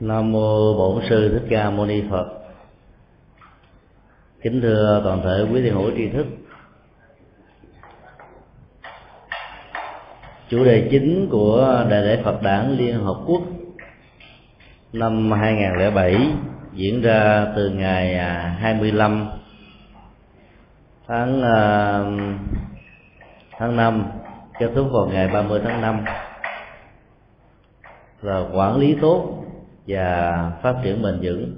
nam mô bổn sư thích ca mâu ni phật. Kính thưa toàn thể quý thiền hữu tri thức. Chủ đề chính của đại lễ Phật đản Liên Hợp Quốc năm 2007 diễn ra từ ngày à, 25 tháng à, tháng 5 kết thúc vào ngày 30 tháng 5 là quản lý tốt và phát triển bền vững.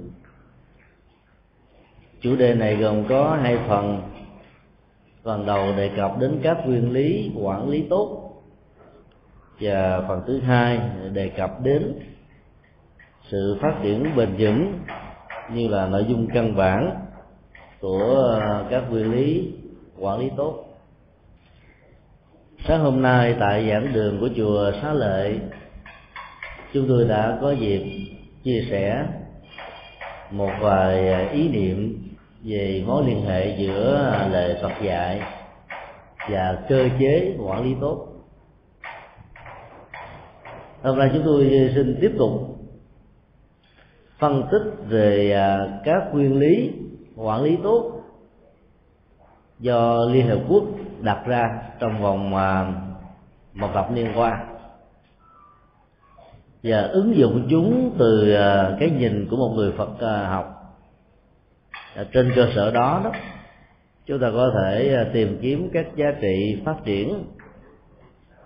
Chủ đề này gồm có hai phần. Phần đầu đề cập đến các nguyên lý quản lý tốt và phần thứ hai đề cập đến sự phát triển bền vững như là nội dung căn bản của các nguyên lý quản lý tốt. Sáng hôm nay tại giảng đường của chùa xá lệ chúng tôi đã có dịp chia sẻ một vài à, ý niệm về mối liên hệ giữa lời Phật dạy và cơ chế quản lý tốt. Hôm nay chúng tôi xin tiếp tục phân tích về à, các nguyên lý quản lý tốt do liên hợp quốc đặt ra trong vòng à, một thập niên qua và ứng dụng chúng từ à, cái nhìn của một người phật à, học. Trên cơ sở đó đó, chúng ta có thể à, tìm kiếm các giá trị phát triển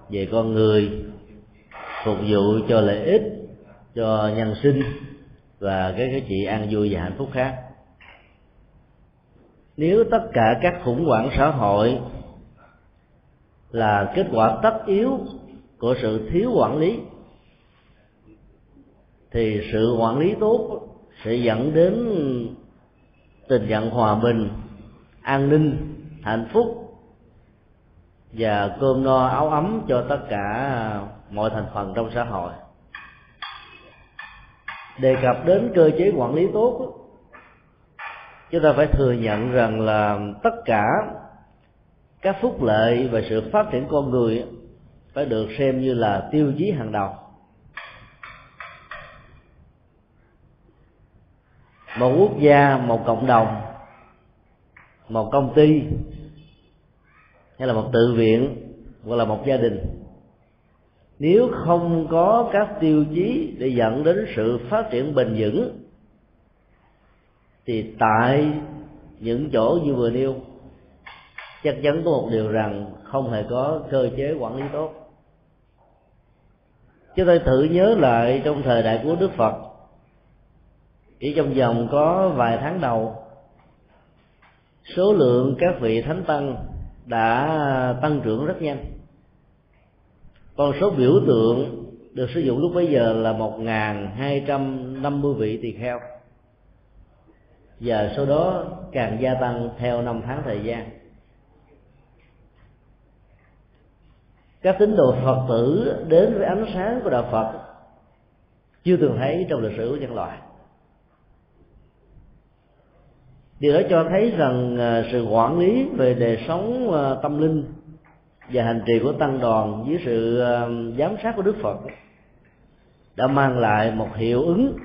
về con người, phục vụ cho lợi ích, cho nhân sinh và cái cái chị an vui và hạnh phúc khác. Nếu tất cả các khủng hoảng xã hội là kết quả tất yếu của sự thiếu quản lý thì sự quản lý tốt sẽ dẫn đến tình trạng hòa bình, an ninh, hạnh phúc và cơm no áo ấm cho tất cả mọi thành phần trong xã hội. Đề cập đến cơ chế quản lý tốt, chúng ta phải thừa nhận rằng là tất cả các phúc lợi và sự phát triển con người phải được xem như là tiêu chí hàng đầu. Một quốc gia, một cộng đồng, một công ty, hay là một tự viện, hoặc là một gia đình. Nếu không có các tiêu chí để dẫn đến sự phát triển bền vững, thì tại những chỗ như vừa nêu, chắc chắn có một điều rằng không hề có cơ chế quản lý tốt. Chúng ta thử nhớ lại trong thời đại của đức phật chỉ trong vòng có vài tháng đầu, số lượng các vị thánh tăng đã tăng trưởng rất nhanh. Con số biểu tượng được sử dụng lúc bấy giờ là một hai trăm năm mươi vị tỳ kheo. Và số đó càng gia tăng theo năm tháng thời gian. Các tín đồ phật tử đến với ánh sáng của đạo phật chưa từng thấy trong lịch sử của nhân loại. Điều đó cho thấy rằng à, sự quản lý về đời sống à, tâm linh và hành trì của tăng đoàn dưới sự à, giám sát của đức phật đã mang lại một hiệu ứng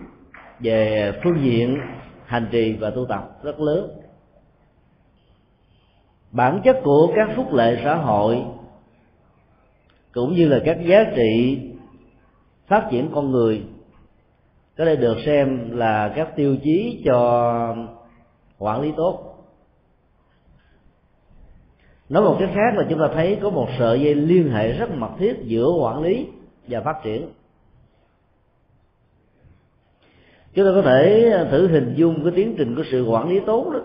về phương diện hành trì và tu tập rất lớn. Bản chất của các phúc lệ xã hội cũng như là các giá trị phát triển con người có thể được xem là các tiêu chí cho quản lý tốt. Nói một cách khác là chúng ta thấy có một sợi dây liên hệ rất mật thiết giữa quản lý và phát triển. Chúng ta có thể thử hình dung cái tiến trình của sự quản lý tốt đó.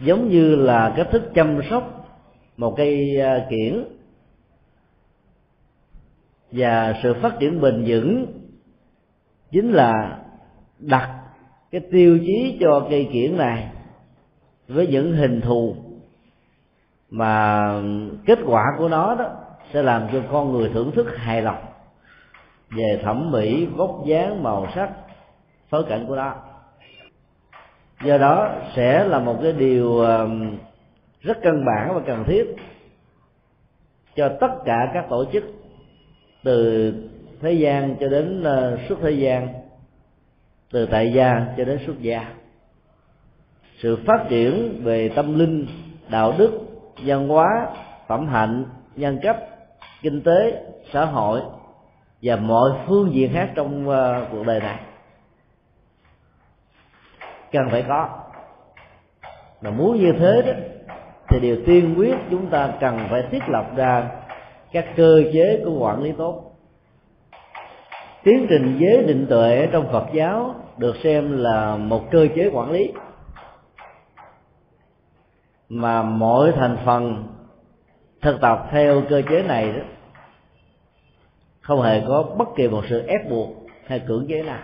Giống như là cách thức chăm sóc một cây à, kiển. Và sự phát triển bền vững chính là đặt cái tiêu chí cho cây kiển này với những hình thù mà kết quả của nó đó sẽ làm cho con người thưởng thức hài lòng về thẩm mỹ vóc dáng màu sắc phối cảnh của nó. Do đó sẽ là một cái điều um, rất căn bản và cần thiết cho tất cả các tổ chức từ thế gian cho đến uh, thế gian từ tại gia cho đến xuất gia. Sự phát triển về tâm linh đạo đức văn hóa phẩm hạnh nhân cấp kinh tế xã hội và mọi phương diện khác trong uh, cuộc đời này cần phải có. Mà muốn như thế đó thì điều tiên quyết chúng ta cần phải thiết lập ra các cơ chế của quản lý tốt. Tiến trình giới định tuệ trong phật giáo được xem là một cơ chế quản lý mà mỗi thành phần thực tập theo cơ chế này đó không hề có bất kỳ một sự ép buộc hay cưỡng chế nào.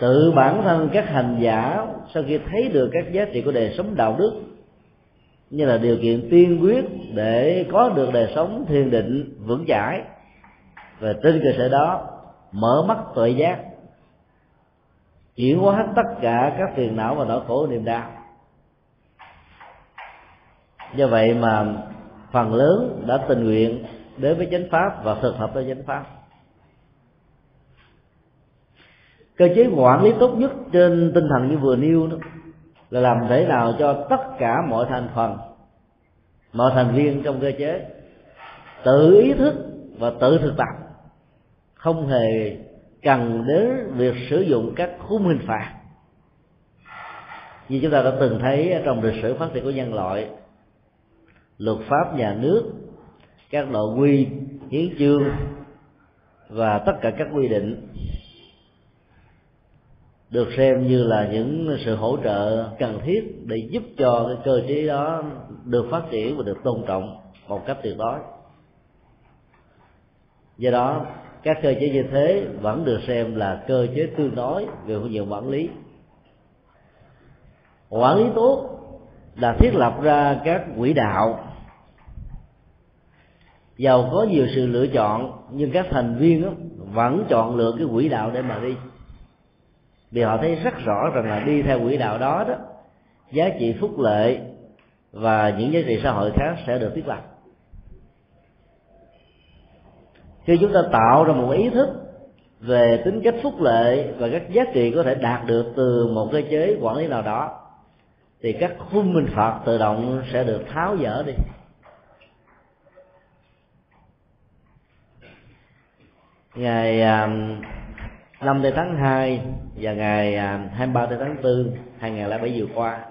Tự bản thân các hành giả sau khi thấy được các giá trị của đời sống đạo đức như là điều kiện tiên quyết để có được đời sống thiền định vững chãi, và trên cơ sở đó mở mắt tuệ giác. Chuyển hóa hết tất cả các phiền não và nỗi khổ niềm đau. Do vậy mà phần lớn đã tình nguyện đến với chánh pháp và thực hợp với chánh pháp. Cơ chế quản lý tốt nhất trên tinh thần như vừa nêu đó là làm thế nào cho tất cả mọi thành phần, mọi thành viên trong cơ chế tự ý thức và tự thực tập không hề cần đến việc sử dụng các khung hình phạt. Như chúng ta đã từng thấy trong lịch sử phát triển của nhân loại, luật pháp nhà nước, các nội quy, hiến chương và tất cả các quy định được xem như là những sự hỗ trợ cần thiết để giúp cho cái cơ chế đó được phát triển và được tôn trọng một cách tuyệt đối. Do đó các cơ chế như thế vẫn được xem là cơ chế tương đối về phương diện quản lý. Quản lý tốt là thiết lập ra các quỹ đạo. Giàu có nhiều sự lựa chọn, nhưng các thành viên vẫn chọn lựa cái quỹ đạo để mà đi. Vì họ thấy rất rõ rằng là đi theo quỹ đạo đó đó, giá trị phúc lệ và những giá trị xã hội khác sẽ được thiết lập. Khi chúng ta tạo ra một ý thức về tính cách phúc lệ và các giá trị có thể đạt được từ một cơ chế quản lý nào đó, thì các khung minh phạt tự động sẽ được tháo dỡ đi. Ngày à, 5 tây tháng 2 và ngày à, 23 tây tháng 4 2007 vừa qua,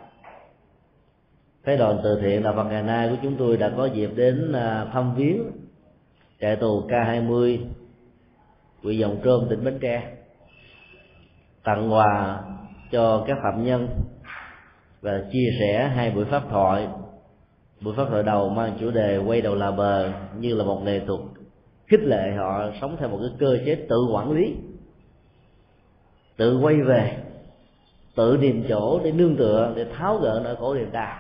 phái đoàn từ thiện là vào ngày nay của chúng tôi đã có dịp đến à, thăm viếng trại tù K20 huyện Dòng Trôm tỉnh Bến Tre. Tặng quà cho các phạm nhân và chia sẻ hai buổi pháp thoại. Buổi pháp thoại đầu mang chủ đề quay đầu là bờ như là một nghệ thuật khích lệ họ sống theo một cái cơ chế tự quản lý, tự quay về, tự tìm chỗ để nương tựa, để tháo gỡ nỗi khổ niềm đau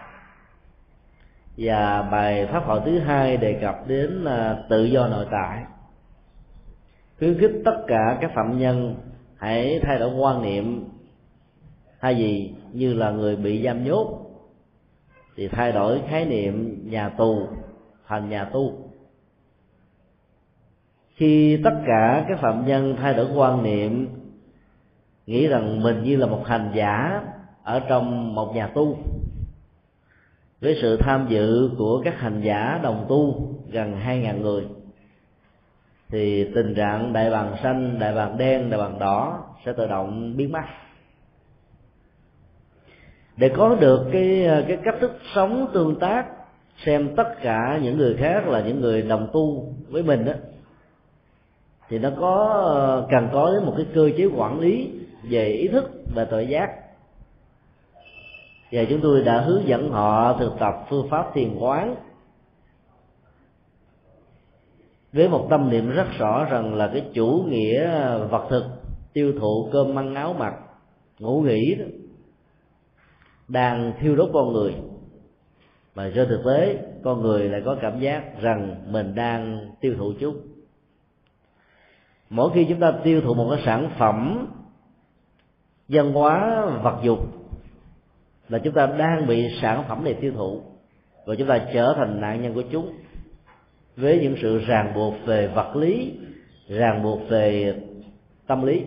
và bài pháp thoại thứ hai đề cập đến à, tự do nội tại. Khuyến khích tất cả các phạm nhân hãy thay đổi quan niệm, thay vì như là người bị giam nhốt, thì thay đổi khái niệm nhà tù thành nhà tu. Khi tất cả các phạm nhân thay đổi quan niệm, nghĩ rằng mình như là một hành giả ở trong một nhà tu với sự tham dự của các hành giả đồng tu gần hai ngàn người, thì tình trạng đại bàng xanh, đại bàng đen, đại bàng đỏ sẽ tự động biến mất. Để có được cái cái cách thức sống tương tác, xem tất cả những người khác là những người đồng tu với mình đó thì nó có ờ, cần có đến một cái cơ chế quản lý về ý thức và tội giác và chúng tôi đã hướng dẫn họ thực tập phương pháp thiền quán với một tâm niệm rất rõ rằng là cái chủ nghĩa vật thực, tiêu thụ cơm ăn áo, mặc, ngủ, nghỉ đó, đang thiêu đốt con người. Mà trên thực tế, con người lại có cảm giác rằng mình đang tiêu thụ chúng. Mỗi khi chúng ta tiêu thụ một cái sản phẩm văn hóa, vật dục là chúng ta đang bị sản phẩm này tiêu thụ và chúng ta trở thành nạn nhân của chúng với những sự ràng buộc về vật lý, ràng buộc về tâm lý.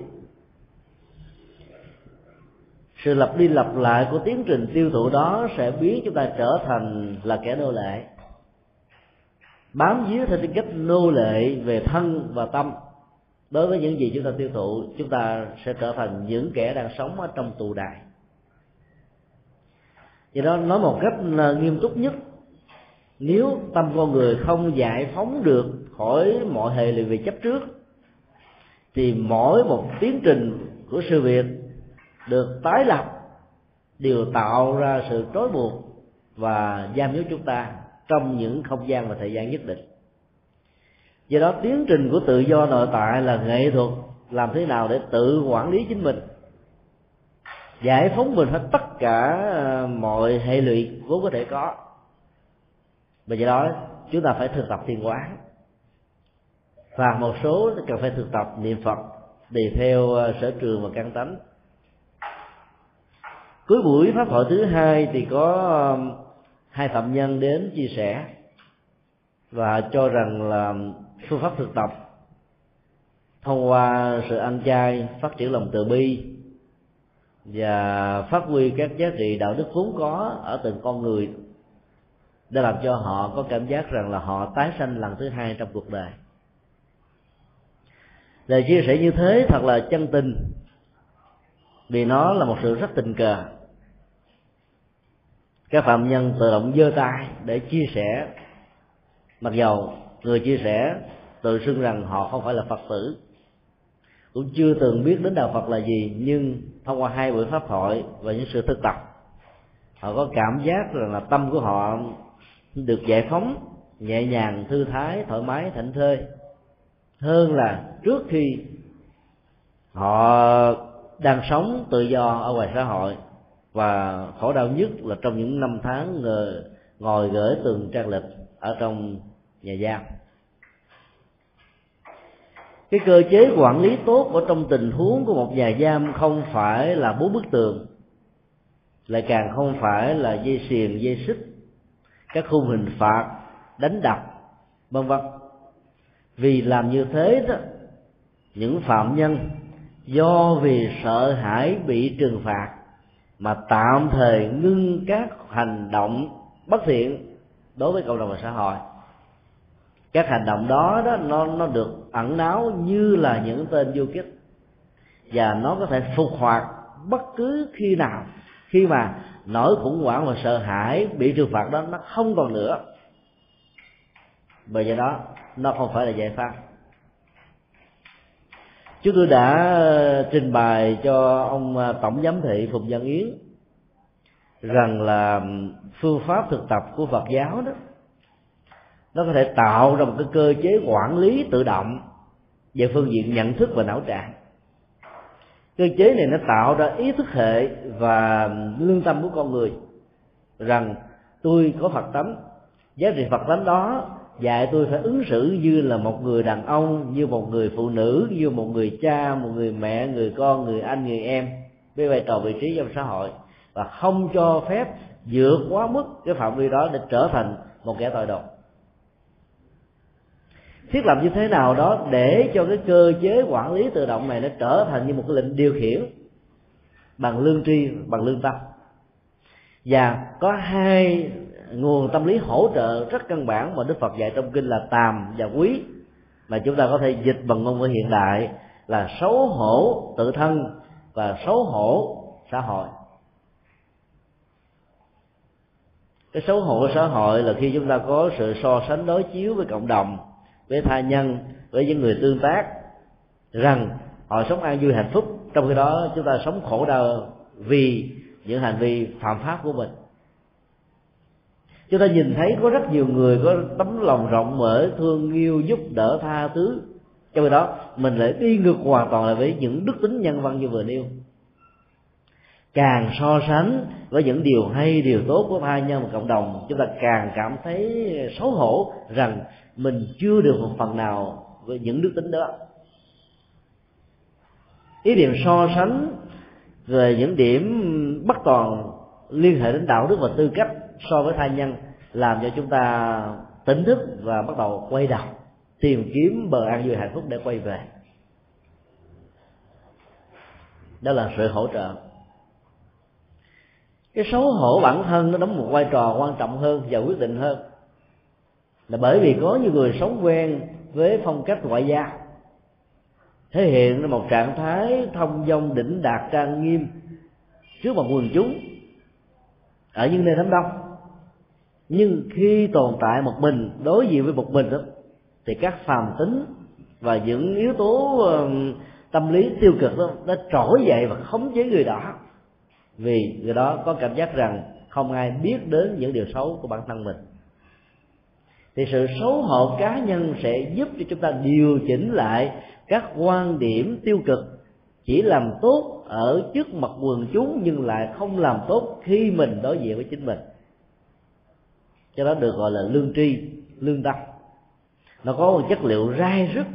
Sự lặp đi lặp lại của tiến trình tiêu thụ đó sẽ biến chúng ta trở thành là kẻ nô lệ. Bám víu theo tính cách nô lệ về thân và tâm. Đối với những gì chúng ta tiêu thụ, chúng ta sẽ trở thành những kẻ đang sống ở trong tù đài do đó, nói một cách à, nghiêm túc nhất, nếu tâm con người không giải phóng được khỏi mọi hệ lụy về chấp trước, thì mỗi một tiến trình của sự việc được tái lập đều tạo ra sự trói buộc và giam nhốt chúng ta trong những không gian và thời gian nhất định. Do đó, tiến trình của tự do nội tại là nghệ thuật làm thế nào để tự quản lý chính mình? Giải phóng mình hết tất cả ờ, mọi hệ lụy vốn có thể có. Và do đó, chúng ta phải thực tập thiền quán. Và một số cần phải thực tập niệm phật, tùy theo ờ, sở trường và căn tánh. Cuối buổi pháp hội thứ hai thì có hai phạm nhân đến chia sẻ và cho rằng là phương pháp thực tập thông qua sự ăn chay, phát triển lòng từ bi và phát huy các giá trị đạo đức vốn có ở từng con người để làm cho họ có cảm giác rằng là họ tái sanh lần thứ hai trong cuộc đời. Lời chia sẻ như thế thật là chân tình, vì nó là một sự rất tình cờ. Các phạm nhân tự động giơ tay để chia sẻ. Mặc dầu người chia sẻ tự xưng rằng họ không phải là phật tử cũng chưa từng biết đến đạo phật là gì, nhưng thông qua hai buổi pháp hội và những sự thực tập, họ có cảm giác rằng là tâm của họ được giải phóng, nhẹ nhàng, thư thái, thoải mái, thảnh thơi. Hơn là trước khi họ đang sống tự do ở ngoài xã hội, và khổ đau nhất là trong những năm tháng ngồi gửi từng trang lịch ở trong nhà giam cái cơ chế quản lý tốt ở trong tình huống của một nhà giam không phải là bốn bức tường, lại càng không phải là dây xiềng, dây xích, các khung hình phạt, đánh đập, vân vân. Vì làm như thế đó, những phạm nhân do vì sợ hãi bị trừng phạt mà tạm thời ngưng các hành động bất thiện đối với cộng đồng và xã hội các hành động đó đó, nó nó được ẩn náu như là những tên du kích. Và nó có thể phục hoạt bất cứ khi nào. Khi mà nỗi khủng hoảng và sợ hãi bị trừng phạt đó, nó không còn nữa. Bởi vậy đó, nó không phải là giải pháp. Chúng tôi đã ờ, trình bày cho ông ờ, tổng giám thị phùng văn yến rằng là phương pháp thực tập của phật giáo đó nó có thể tạo ra một cái cơ chế quản lý tự động về phương diện nhận thức và não trạng. Cơ chế này nó tạo ra ý thức hệ và lương tâm của con người rằng tôi có phật tánh. Giá trị phật tánh đó dạy tôi phải ứng xử như là một người đàn ông, như một người phụ nữ, như một người cha, một người mẹ, người con, người anh, người em với vai trò vị trí trong xã hội và không cho phép vượt quá mức cái phạm vi đó để trở thành một kẻ tội đồ thiết lập như thế nào đó để cho cái cơ chế quản lý tự động này nó trở thành như một cái lệnh điều khiển bằng lương tri, bằng lương tâm. Và có hai nguồn tâm lý hỗ trợ rất căn bản mà đức phật dạy trong kinh là tàm và quý, mà chúng ta có thể dịch bằng ngôn ngữ hiện đại là xấu hổ tự thân và xấu hổ xã hội. Cái xấu hổ xã hội là khi chúng ta có sự so sánh đối chiếu với cộng đồng với tha nhân, với những người tương tác, rằng họ sống an vui hạnh phúc. Trong khi đó, chúng ta sống khổ đau vì những hành vi phạm pháp của mình. Chúng ta nhìn thấy có rất nhiều người có tấm lòng rộng mở, thương yêu, giúp đỡ, tha thứ. Trong khi đó, mình lại đi ngược hoàn toàn lại với những đức tính nhân văn như vừa nêu càng so sánh với những điều hay, điều tốt của tha nhân và cộng đồng, chúng ta càng cảm thấy xấu hổ rằng mình chưa được một phần nào với những đức tính đó. Ý niệm so sánh về những điểm bất toàn liên hệ đến đạo đức và tư cách so với tha nhân làm cho chúng ta tỉnh thức và bắt đầu quay đầu, tìm kiếm bờ an vui hạnh phúc để quay về. Đó là sự hỗ trợ cái xấu hổ bản thân nó đóng một vai trò quan trọng hơn và quyết định hơn. Là bởi vì có những người sống quen với phong cách ngoại giao thể hiện một trạng thái thông dong, đỉnh đạt, trang nghiêm trước mặt quần chúng ở những nơi đám đông. Nhưng khi tồn tại một mình, đối diện với một mình đó thì các phàm tính và những yếu tố tâm lý tiêu cực đó, nó trỗi dậy và khống chế người đó vì người đó có cảm giác rằng không ai biết đến những điều xấu của bản thân mình. Thì sự xấu hổ cá nhân sẽ giúp cho chúng ta điều chỉnh lại các quan điểm tiêu cực, chỉ làm tốt ở trước mặt quần chúng nhưng lại không làm tốt khi mình đối diện với chính mình. Cho đó được gọi là lương tri, lương tâm. Nó có một chất liệu rai rứt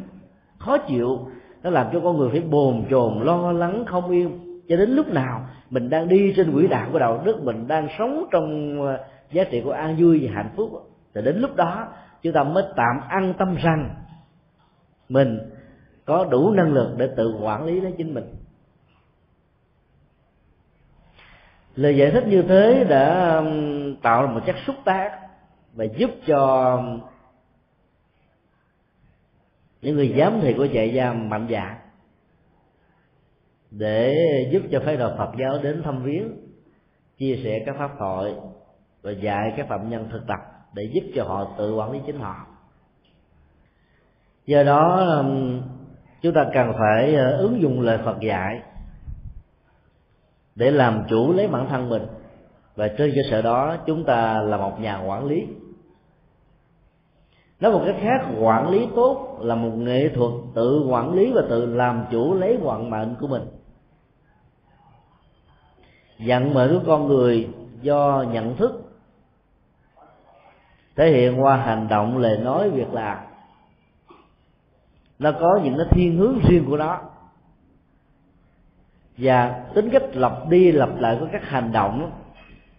khó chịu, nó làm cho con người phải bồn chồn, lo lắng, không yên cho đến lúc nào mình đang đi trên quỹ đạo của đạo đức, mình đang sống trong ờ, giá trị của an vui và hạnh phúc, thì đến lúc đó chúng ta mới tạm an tâm rằng mình có đủ năng lực để tự quản lý lấy chính mình. Lời giải thích như thế đã tạo ra một chất xúc tác và giúp cho những người giám thị của trại giam mạnh dạng để giúp cho phái đoàn Phật giáo đến thăm viếng, chia sẻ các pháp thoại và dạy các phạm nhân thực tập để giúp cho họ tự quản lý chính họ. Do đó chúng ta cần phải ờ, ứng dụng lời Phật dạy để làm chủ lấy bản thân mình. Và trên cơ sở đó, chúng ta là một nhà quản lý. Nói một cách khác, quản lý tốt là một nghệ thuật tự quản lý và tự làm chủ lấy vận mệnh của mình vận mệnh của con người do nhận thức, thể hiện qua hành động, lời nói, việc làm. Nó có những cái thiên hướng riêng của nó. Và tính cách lặp đi lặp lại của các hành động,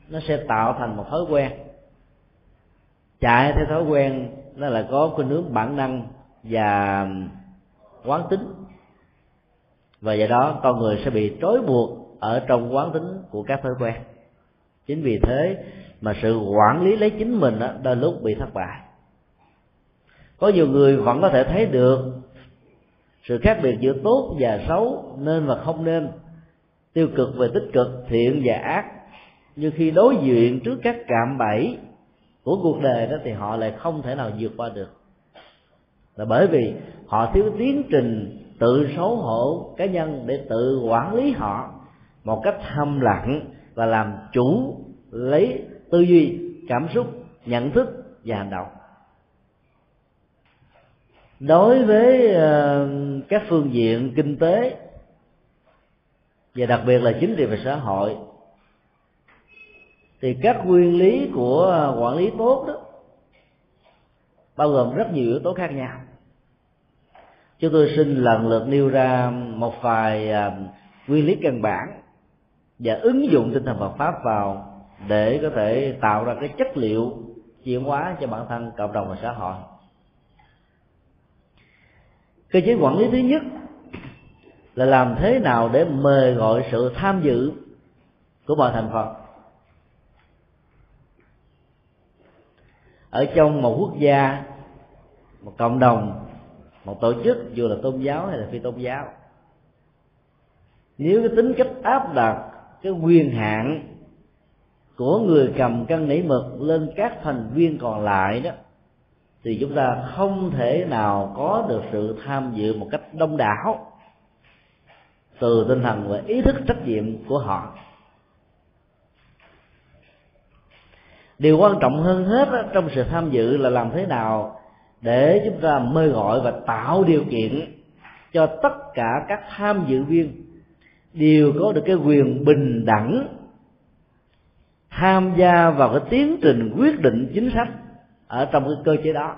nó sẽ tạo thành một thói quen. Chạy theo thói quen, nó là có khuynh hướng bản năng và quán tính. Và do đó, con người sẽ bị trói buộc ở trong quán tính của các thói quen. Chính vì thế mà sự quản lý lấy chính mình đó, đôi lúc bị thất bại. Có nhiều người vẫn có thể thấy được sự khác biệt giữa tốt và xấu nên và không nên tiêu cực và tích cực thiện và ác. Nhưng khi đối diện trước các cạm bẫy của cuộc đời đó thì họ lại không thể nào vượt qua được. Là bởi vì họ thiếu tiến trình tự xấu hổ cá nhân để tự quản lý họ một cách thâm lặng và làm chủ lấy tư duy, cảm xúc, nhận thức và hành động. Đối với ờ, các phương diện kinh tế và đặc biệt là chính trị và xã hội, thì các nguyên lý của quản lý tốt đó bao gồm rất nhiều yếu tố khác nhau. Chúng tôi xin lần lượt nêu ra một vài ờ, nguyên lý căn bản và ứng dụng tinh thần Phật pháp vào để có thể tạo ra cái chất liệu chuyển hóa cho bản thân, cộng đồng và xã hội. Cơ chế quản lý thứ nhất là làm thế nào để mời gọi sự tham dự của mọi thành phần. Ở trong một quốc gia, một cộng đồng, một tổ chức, dù là tôn giáo hay là phi tôn giáo, nếu cái tính cách áp đặt cái quyền hạn của người cầm cân nảy mực lên các thành viên còn lại đó thì chúng ta không thể nào có được sự tham dự một cách đông đảo từ tinh thần và ý thức trách nhiệm của họ. Điều quan trọng hơn hết đó, trong sự tham dự là làm thế nào để chúng ta mời gọi và tạo điều kiện cho tất cả các tham dự viên đều có được cái quyền bình đẳng, tham gia vào cái tiến trình quyết định chính sách ở trong cái cơ chế đó.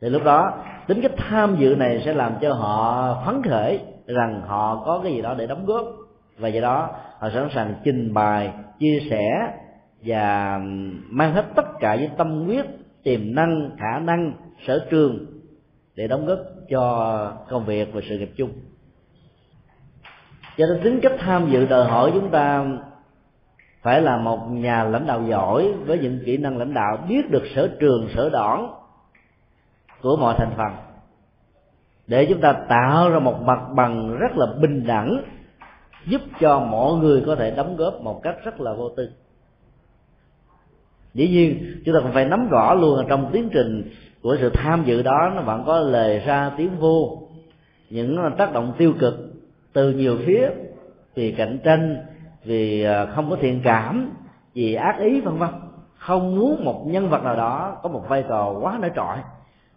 Thì lúc đó, tính cách tham dự này sẽ làm cho họ phấn khởi rằng họ có cái gì đó để đóng góp. Và do đó, họ sẵn sàng trình bày, chia sẻ và mang hết tất cả những tâm huyết, tiềm năng, khả năng, sở trường để đóng góp cho công việc và sự nghiệp chung cho nên tính cách tham dự đòi hỏi chúng ta phải là một nhà lãnh đạo giỏi với những kỹ năng lãnh đạo, biết được sở trường, sở đoản của mọi thành phần. Để chúng ta tạo ra một mặt bằng rất là bình đẳng, giúp cho mọi người có thể đóng góp một cách rất là vô tư. Dĩ nhiên, chúng ta cũng phải nắm rõ luôn là trong tiến trình của sự tham dự đó, nó vẫn có lời ra tiếng vô, những tác động tiêu cực từ nhiều phía, vì cạnh tranh, vì à, không có thiện cảm, vì ác ý, vân vân. Không muốn một nhân vật nào đó có một vai trò quá nổi trội.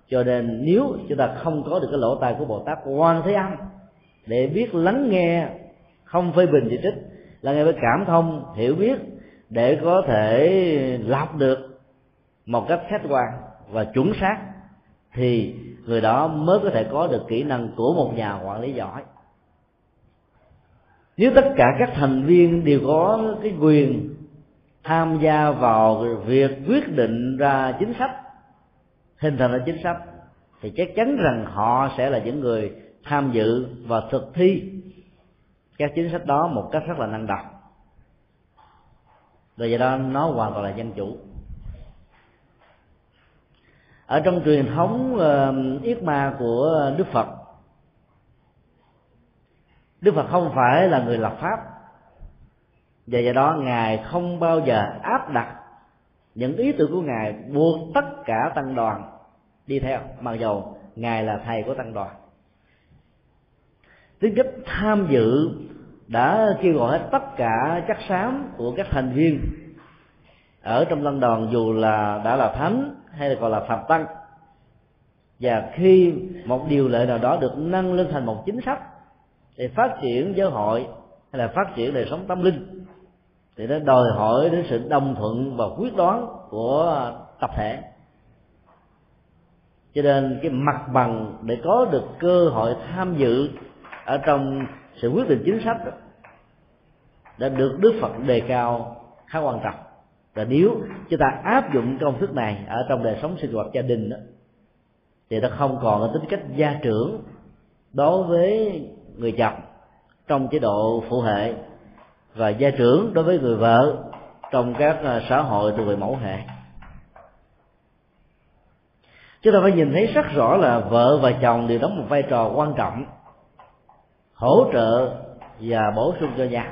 Cho nên nếu chúng ta không có được cái lỗ tai của bồ tát quan thế âm, để biết lắng nghe, không phê bình chỉ trích là nghe với cảm thông, hiểu biết, để có thể lọc được một cách khách quan và chuẩn xác, thì người đó mới có thể có được kỹ năng của một nhà quản lý giỏi nếu tất cả các thành viên đều có cái quyền tham gia vào việc quyết định ra chính sách, hình thành ra chính sách, thì chắc chắn rằng họ sẽ là những người tham dự và thực thi các chính sách đó một cách rất là năng động. Và do đó nó hoàn toàn là dân chủ. Ở trong truyền thống ờ, yết ma của đức phật đức phật không phải là người lập pháp. Và do đó ngài không bao giờ áp đặt những ý tưởng của ngài buộc tất cả tăng đoàn đi theo, mặc dầu ngài là thầy của tăng đoàn. Tính cách tham dự đã kêu gọi hết tất cả chắc xám của các thành viên ở trong tăng đoàn dù là đã là thánh hay là còn là phạm tăng. Và khi một điều lệ nào đó được nâng lên thành một chính sách để phát triển giáo hội hay là phát triển đời sống tâm linh thì nó đòi hỏi đến sự đồng thuận và quyết đoán của tập thể. Cho nên cái mặt bằng để có được cơ hội tham dự ở trong sự quyết định chính sách đó, đã được đức phật đề cao khá quan trọng. Và nếu chúng ta áp dụng công thức này ở trong đời sống sinh hoạt gia đình đó, thì nó không còn là tính cách gia trưởng đối với người chồng trong chế độ phụ hệ và gia trưởng đối với người vợ trong các à, xã hội từ về mẫu hệ. Chúng ta phải nhìn thấy rất rõ là vợ và chồng đều đóng một vai trò quan trọng, hỗ trợ và bổ sung cho nhau.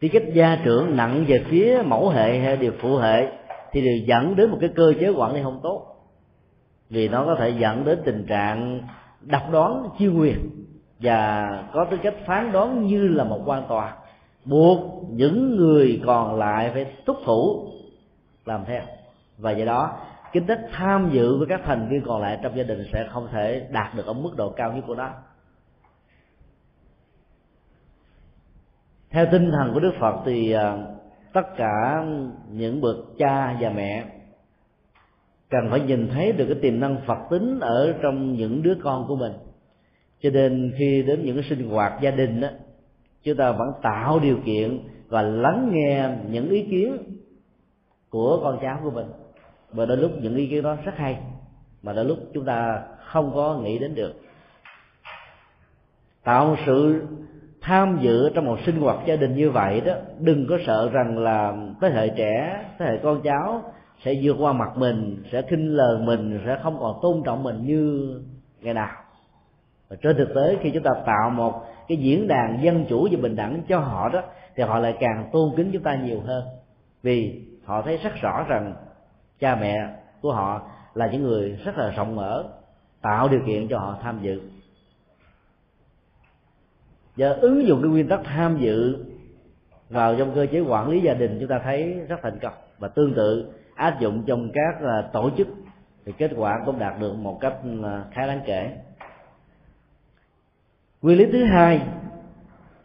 Thì cách gia trưởng nặng về phía mẫu hệ hay điều phụ hệ thì đều dẫn đến một cái cơ chế quản lý không tốt. Vì nó có thể dẫn đến tình trạng độc đoán, chiêu quyền và có tư cách phán đoán như là một quan tòa. Buộc những người còn lại phải túc thủ làm theo. Và do đó kinh tích tham dự với các thành viên còn lại trong gia đình sẽ không thể đạt được ở mức độ cao nhất của nó. Theo tinh thần của đức phật thì à, tất cả những bậc cha và mẹ cần phải nhìn thấy được cái tiềm năng phật tính ở trong những đứa con của mình cho nên khi đến những cái sinh hoạt gia đình đó chúng ta vẫn tạo điều kiện và lắng nghe những ý kiến của con cháu của mình. Và đôi lúc những ý kiến đó rất hay, mà đôi lúc chúng ta không có nghĩ đến được. Tạo một sự tham dự trong một sinh hoạt gia đình như vậy đó, đừng có sợ rằng là thế hệ trẻ, thế hệ con cháu sẽ vượt qua mặt mình, sẽ khinh lờ mình, sẽ không còn tôn trọng mình như ngày nào và trên thực tế, khi chúng ta tạo một cái diễn đàn dân chủ và bình đẳng cho họ đó, thì họ lại càng tôn kính chúng ta nhiều hơn. Vì họ thấy rất rõ rằng cha mẹ của họ là những người rất là rộng mở, tạo điều kiện cho họ tham dự. Và ứng dụng cái nguyên tắc tham dự vào trong cơ chế quản lý gia đình, chúng ta thấy rất thành công. Và tương tự, áp dụng trong các à, tổ chức, thì kết quả cũng đạt được một cách à, khá đáng kể nguyên lý thứ hai,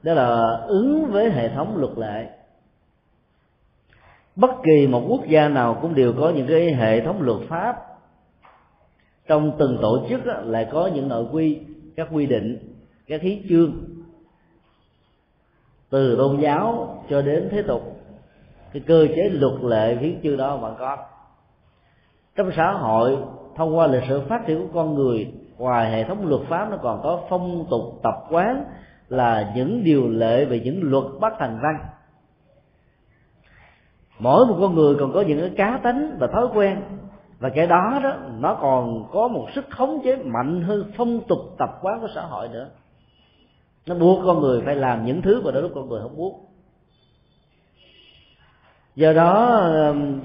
đó là ứng với hệ thống luật lệ. Bất kỳ một quốc gia nào cũng đều có những cái hệ thống luật pháp. Trong từng tổ chức lại có những nội quy, các quy định, các hiến chương. Từ tôn giáo cho đến thế tục, cái cơ chế luật lệ hiến chương đó vẫn có. Trong xã hội, thông qua lịch sử phát triển của con người ngoài hệ thống luật pháp nó còn có phong tục tập quán là những điều lệ về những luật bất thành văn. Mỗi một con người còn có những cái cá tính và thói quen. Và cái đó đó nó còn có một sức khống chế mạnh hơn phong tục tập quán của xã hội nữa. Nó buộc con người phải làm những thứ mà đôi lúc con người không muốn. Do đó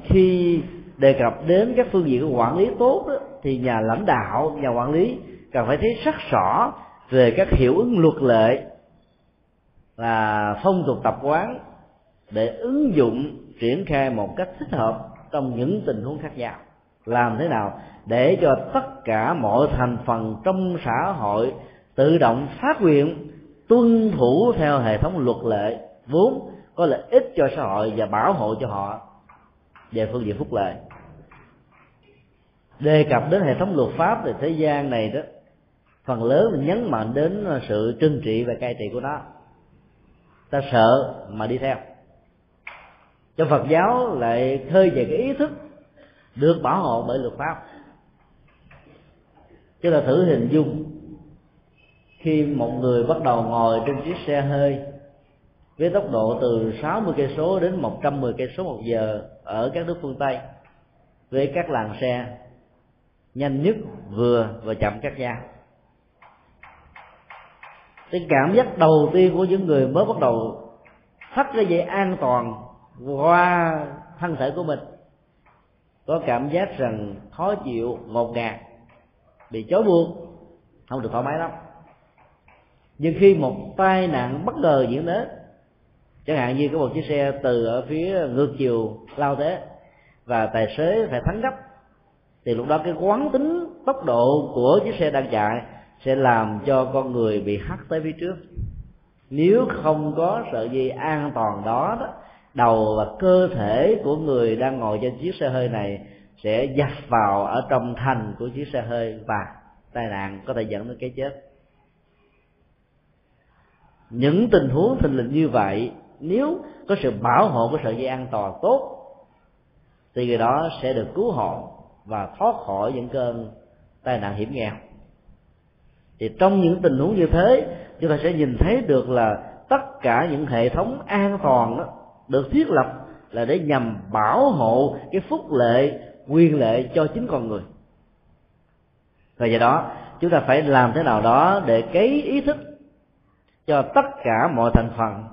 khi đề cập đến các phương diện quản lý tốt đó, thì nhà lãnh đạo, nhà quản lý cần phải thấy rất rõ về các hiệu ứng luật lệ và phong tục tập quán để ứng dụng, triển khai một cách thích hợp trong những tình huống khác nhau. Làm thế nào để cho tất cả mọi thành phần trong xã hội tự động phát nguyện tuân thủ theo hệ thống luật lệ vốn có lợi ích cho xã hội và bảo hộ cho họ về phương diện phúc lợi? Đề cập đến hệ thống luật pháp thì thế gian này đó, phần lớn mình nhấn mạnh đến sự trừng trị và cai trị của nó. Ta sợ mà đi theo. Cho phật giáo lại khơi về cái ý thức được bảo hộ bởi luật pháp. Chứ là thử hình dung, khi một người bắt đầu ngồi trên chiếc xe hơi với tốc độ từ 60 cây số đến 110 cây số một giờ ở các nước phương Tây, với các làng xe nhanh nhất, vừa và chậm các nhau cái cảm giác đầu tiên của những người mới bắt đầu thắt cái dây an toàn qua thân thể của mình. Có cảm giác rằng khó chịu, ngột ngạt, bị chói buộc, không được thoải mái lắm. Nhưng khi một tai nạn bất ngờ diễn đến, chẳng hạn như có một chiếc xe từ ở phía ngược chiều lao tới và tài xế phải thắng gấp thì lúc đó cái quán tính tốc độ của chiếc xe đang chạy sẽ làm cho con người bị hắt tới phía trước. Nếu không có sợi dây an toàn đó, đó đầu và cơ thể của người đang ngồi trên chiếc xe hơi này sẽ dập vào ở trong thành của chiếc xe hơi và tai nạn có thể dẫn đến cái chết. Những tình huống thình lình như vậy nếu có sự bảo hộ của sợi dây an toàn tốt thì người đó sẽ được cứu hộ và thoát khỏi những cơn tai nạn hiểm nghèo. Thì trong những tình huống như thế, chúng ta sẽ nhìn thấy được là tất cả những hệ thống an toàn đó được thiết lập là để nhằm bảo hộ cái phúc lệ, quyền lệ cho chính con người. Và do đó, chúng ta phải làm thế nào đó để cấy ý thức cho tất cả mọi thành phần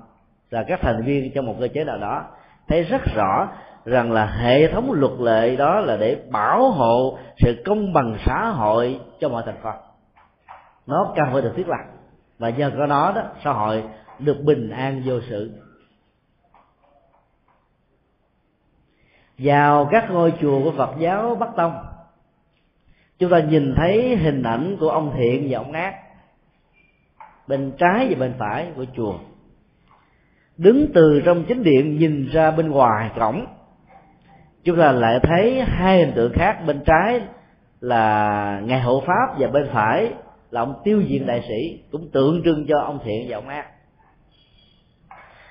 là các thành viên trong một cơ chế nào đó thấy rất rõ rằng là hệ thống luật lệ đó là để bảo hộ sự công bằng xã hội cho mọi thành phần. Nó cần phải được thiết lập. Và nhờ có nó đó, xã hội được bình an vô sự. Vào các ngôi chùa của Phật giáo Bắc Tông, chúng ta nhìn thấy hình ảnh của ông thiện và ông ác bên trái và bên phải của chùa. Đứng từ trong chính điện nhìn ra bên ngoài cổng chúng ta lại thấy hai hình tượng khác, bên trái là ngài hộ pháp và bên phải là ông tiêu diệt đại sĩ, cũng tượng trưng cho ông thiện và ông ác.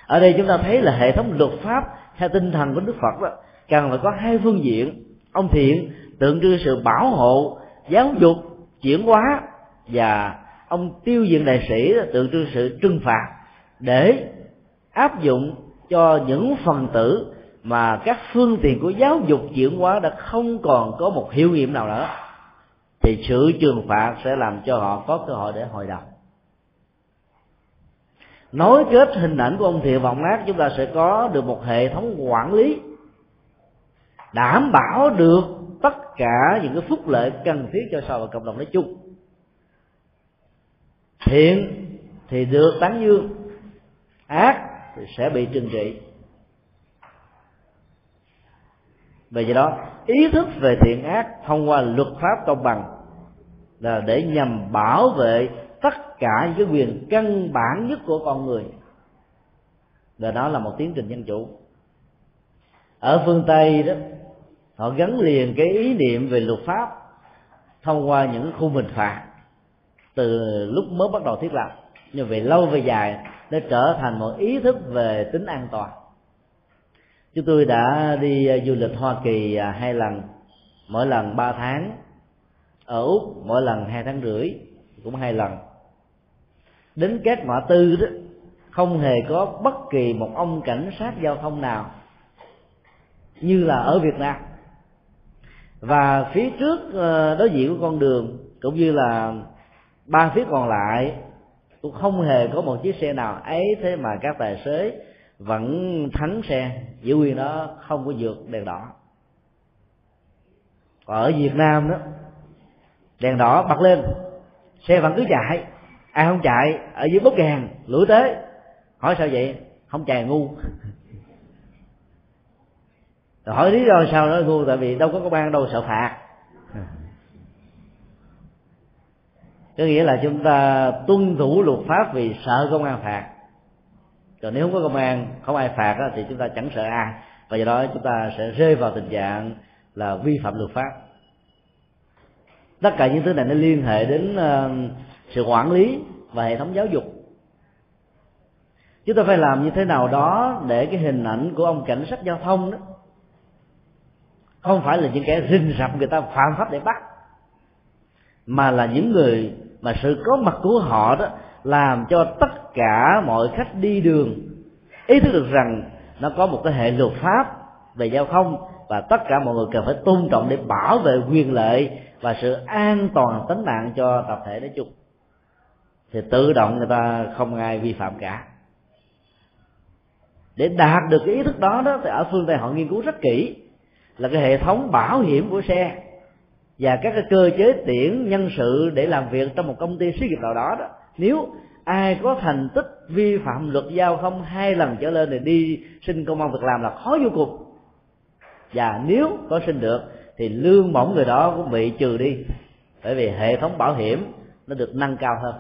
Ở đây chúng ta thấy là hệ thống luật pháp theo tinh thần của đức phật đó, cần phải có hai phương diện. Ông thiện tượng trưng sự bảo hộ, giáo dục, chuyển hóa, và ông tiêu diệt đại sĩ tượng trưng sự trừng phạt để áp dụng cho những phần tử mà các phương tiện của giáo dục chuyển hóa đã không còn có một hiệu nghiệm nào nữa, thì sự trừng phạt sẽ làm cho họ có cơ hội để hồi đầu nối kết hình ảnh của ông thiện vọng ác chúng ta sẽ có được một hệ thống quản lý đảm bảo được tất cả những cái phúc lợi cần thiết cho xã hội cộng đồng nói chung. Thiện thì được tán dương, ác thì sẽ bị trừng trị. Vì vậy đó, ý thức về thiện ác thông qua luật pháp công bằng là để nhằm bảo vệ tất cả những cái quyền căn bản nhất của con người. Và đó là một tiến trình dân chủ. Ở phương tây đó, họ gắn liền cái ý niệm về luật pháp thông qua những khu hình phạt từ lúc mới bắt đầu thiết lập. Nhưng về lâu về dài, nó trở thành một ý thức về tính an toàn chúng tôi đã đi à, du lịch hoa kỳ à, hai lần. Mỗi lần ba tháng. Ở úc, mỗi lần hai tháng rưỡi, cũng hai lần. Đến các ngõ tư đó, không hề có bất kỳ một ông cảnh sát giao thông nào như là ở việt nam. Và phía trước à, đối diện của con đường, cũng như là ba phía còn lại, cũng không hề có một chiếc xe nào ấy thế mà các tài xế vẫn thắng xe, giữ quyền đó, không có vượt đèn đỏ. Còn ở việt nam đó, đèn đỏ bật lên, xe vẫn cứ chạy. Ai không chạy, ở dưới bốc kèn lũi tới. Hỏi sao vậy? Không chạy ngu. Rồi hỏi lý do sao nó ngu, tại vì đâu có công an đâu sợ phạt. Có nghĩa là chúng ta tuân thủ luật pháp vì sợ công an phạt còn nếu không có công an, không ai phạt thì chúng ta chẳng sợ ai. Và do đó chúng ta sẽ rơi vào tình trạng là vi phạm luật pháp. Tất cả những thứ này nó liên hệ đến ờ, sự quản lý và hệ thống giáo dục. Chúng ta phải làm như thế nào đó để cái hình ảnh của ông cảnh sát giao thông đó không phải là những kẻ rình rập người ta phạm pháp để bắt, mà là những người mà sự có mặt của họ đó làm cho tất cả mọi khách đi đường ý thức được rằng nó có một cái hệ luật pháp về giao thông và tất cả mọi người cần phải tôn trọng để bảo vệ quyền lợi và sự an toàn tính mạng cho tập thể nói chung. Thì tự động người ta không ai vi phạm cả. Để đạt được cái ý thức đó đó, thì ở phương tây họ nghiên cứu rất kỹ là cái hệ thống bảo hiểm của xe và các cái cơ chế tuyển nhân sự để làm việc trong một công ty xí nghiệp nào đó đó nếu ai có thành tích vi phạm luật giao thông hai lần trở lên thì đi xin công an việc làm là khó vô cùng. Và nếu có xin được thì lương bổng người đó cũng bị trừ đi. Bởi vì hệ thống bảo hiểm nó được nâng cao hơn.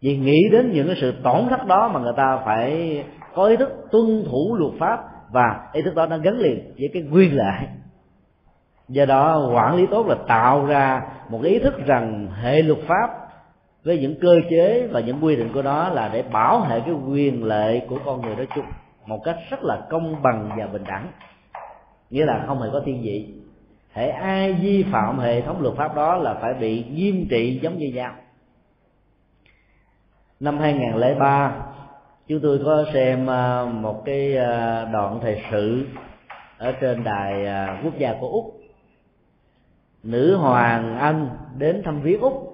Vì nghĩ đến những cái sự tổn thất đó mà người ta phải có ý thức tuân thủ luật pháp và ý thức đó nó gắn liền với cái quyền lợi. Do đó quản lý tốt là tạo ra một ý thức rằng hệ luật pháp với những cơ chế và những quy định của nó là để bảo hệ cái quyền lợi của con người nói chung một cách rất là công bằng và bình đẳng. Nghĩa là không hề có thiên vị. Hệ ai vi phạm hệ thống luật pháp đó là phải bị nghiêm trị giống như nhau. Năm 2003 chúng tôi có xem à, một cái à, đoạn thời sự ở trên đài à, quốc gia của úc. Nữ hoàng anh đến thăm viếng úc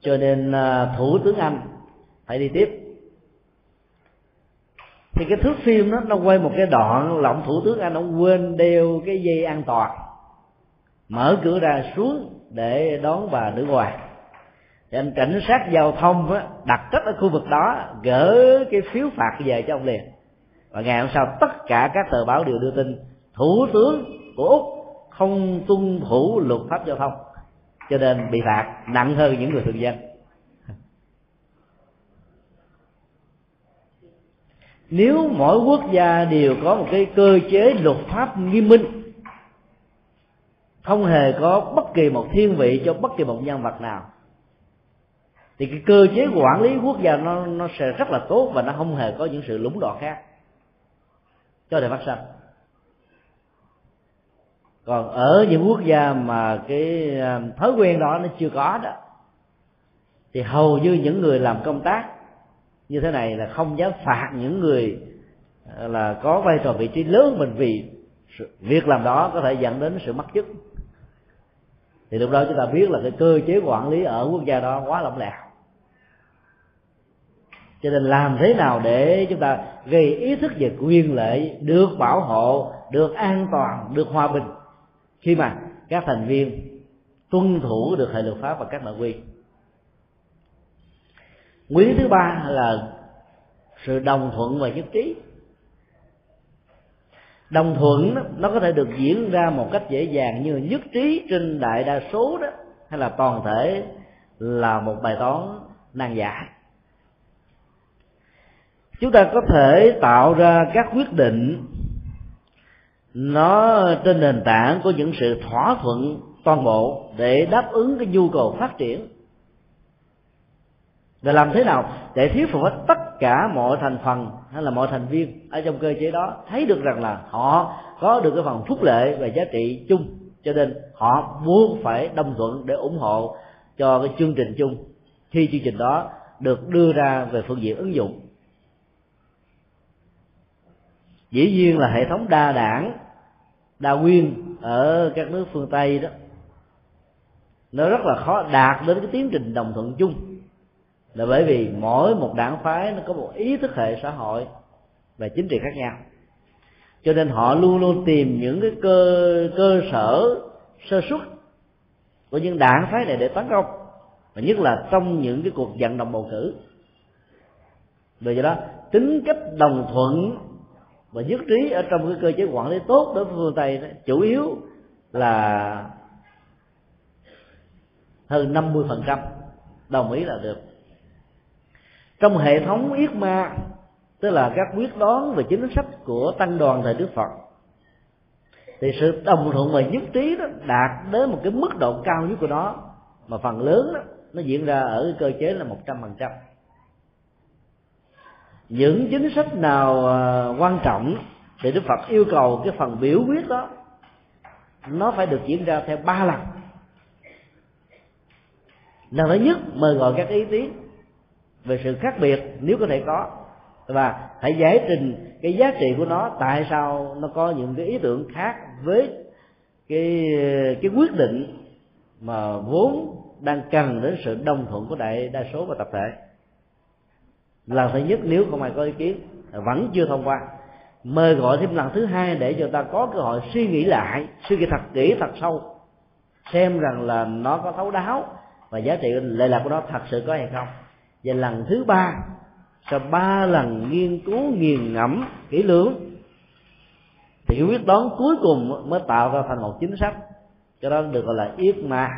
cho nên à, thủ tướng anh phải đi tiếp. Thì cái thước phim đó nó quay một cái đoạn là ông thủ tướng anh ông quên đeo cái dây an toàn mở cửa ra xuống để đón bà nữ hoàng. Thì anh cảnh sát giao thông á, đặt cách ở khu vực đó gỡ cái phiếu phạt về cho ông liền. Và ngày hôm sau tất cả các tờ báo đều đưa tin thủ tướng của úc không tuân thủ luật pháp giao thông cho nên bị phạt nặng hơn những người thường dân. Nếu mỗi quốc gia đều có một cái cơ chế luật pháp nghiêm minh, không hề có bất kỳ một thiên vị cho bất kỳ một nhân vật nào, thì cái cơ chế quản lý quốc gia nó nó sẽ rất là tốt và nó không hề có những sự lúng đoạn khác. Cho đời phát sinh còn ở những quốc gia mà cái à, thói quen đó nó chưa có đó, thì hầu như những người làm công tác như thế này là không dám phạt những người à, là có vai trò vị trí lớn mình vì việc làm đó có thể dẫn đến sự mất chức. Thì lúc đó chúng ta biết là cái cơ chế quản lý ở quốc gia đó quá lỏng lẻo. Cho nên làm thế nào để chúng ta gây ý thức về quyền lợi, được bảo hộ, được an toàn, được hòa bình? Khi mà các thành viên tuân thủ được hệ luật pháp và các nội quy. Nguyên thứ ba là sự đồng thuận và nhất trí. Đồng thuận đó, nó có thể được diễn ra một cách dễ dàng như nhất trí trên đại đa số đó hay là toàn thể là một bài toán nan giải. Chúng ta có thể tạo ra các quyết định nó trên nền tảng của những sự thỏa thuận toàn bộ để đáp ứng cái nhu cầu phát triển. Để làm thế nào để thuyết phục hết tất cả mọi thành phần hay là mọi thành viên ở trong cơ chế đó, thấy được rằng là họ có được cái phần phúc lệ và giá trị chung, cho nên họ buộc phải đồng thuận để ủng hộ cho cái chương trình chung. Khi chương trình đó được đưa ra về phương diện ứng dụng dĩ nhiên là hệ thống đa đảng, đa nguyên ở các nước phương tây đó, nó rất là khó đạt đến cái tiến trình đồng thuận chung. Là bởi vì mỗi một đảng phái nó có một ý thức hệ xã hội và chính trị khác nhau. Cho nên họ luôn luôn tìm những cái cơ cơ sở, sơ xuất của những đảng phái này để tấn công, và nhất là trong những cái cuộc vận động bầu cử. Vì vậy đó, tính cách đồng thuận và nhất trí ở trong cái cơ chế quản lý tốt đối với phương tây đó, chủ yếu là hơn 50 phần trăm đồng ý là được. Trong hệ thống yết ma tức là các quyết đoán về chính sách của tăng đoàn thời đức phật thì sự đồng thuận và nhất trí đó đạt đến một cái mức độ cao nhất của nó mà phần lớn đó nó diễn ra ở cái cơ chế là một trăm phần trăm những chính sách nào à, quan trọng thì đức phật yêu cầu cái phần biểu quyết đó, nó phải được diễn ra theo ba lần. Lần thứ nhất, mời gọi các ý kiến về sự khác biệt, nếu có thể có, và hãy giải trình cái giá trị của nó, tại sao nó có những cái ý tưởng khác với cái cái quyết định mà vốn đang cần đến sự đồng thuận của đại đa số và tập thể lần thứ nhất nếu không ai có ý kiến, vẫn chưa thông qua. Mời gọi thêm lần thứ hai để cho ta có cơ hội suy nghĩ lại, suy nghĩ thật kỹ, thật sâu. Xem rằng là nó có thấu đáo và giá trị lệ lạc của nó thật sự có hay không. Và lần thứ ba, sau ba lần nghiên cứu nghiền ngẫm kỹ lưỡng, thì cái quyết đoán cuối cùng mới tạo ra thành một chính sách. Cho đó được gọi là yết ma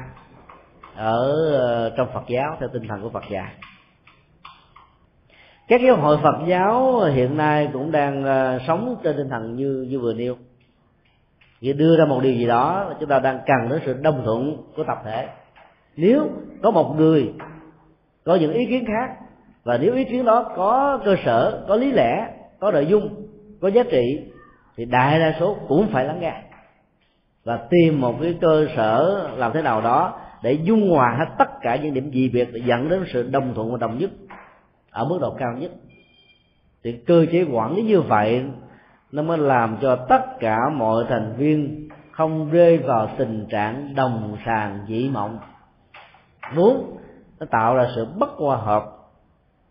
ở ờ, trong Phật giáo, theo tinh thần của Phật dạy các giáo hội Phật giáo hiện nay cũng đang ờ, sống trên tinh thần như như vừa nêu. Vì đưa ra một điều gì đó chúng ta đang cần đến sự đồng thuận của tập thể. Nếu có một người có những ý kiến khác và nếu ý kiến đó có cơ sở, có lý lẽ, có nội dung, có giá trị, thì đại đa số cũng phải lắng nghe và tìm một cái cơ sở làm thế nào đó để dung hòa hết tất cả những điểm dị biệt để dẫn đến sự đồng thuận và đồng nhất ở mức độ cao nhất. Thì cơ chế quản lý như vậy, nó mới làm cho tất cả mọi thành viên không rơi vào tình trạng đồng sàng dị mộng. Muốn, nó tạo ra sự bất hòa hợp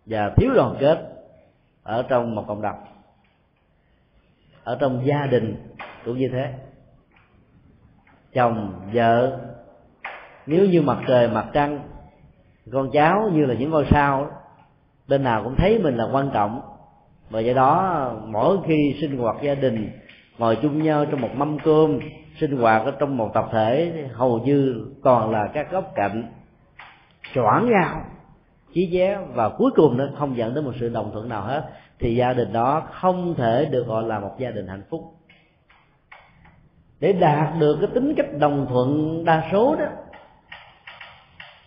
và thiếu đoàn kết ở trong một cộng đồng, ở trong gia đình cũng như thế. Chồng, vợ, nếu như mặt trời, mặt trăng, con cháu như là những ngôi sao bên nào cũng thấy mình là quan trọng. Và do đó, mỗi khi sinh hoạt gia đình, ngồi chung nhau trong một mâm cơm, sinh hoạt ở trong một tập thể hầu như còn là các góc cạnh. Choảng nhau chí vé và cuối cùng nó không dẫn đến một sự đồng thuận nào hết, thì gia đình đó không thể được gọi là một gia đình hạnh phúc. Để đạt được cái tính cách đồng thuận đa số đó,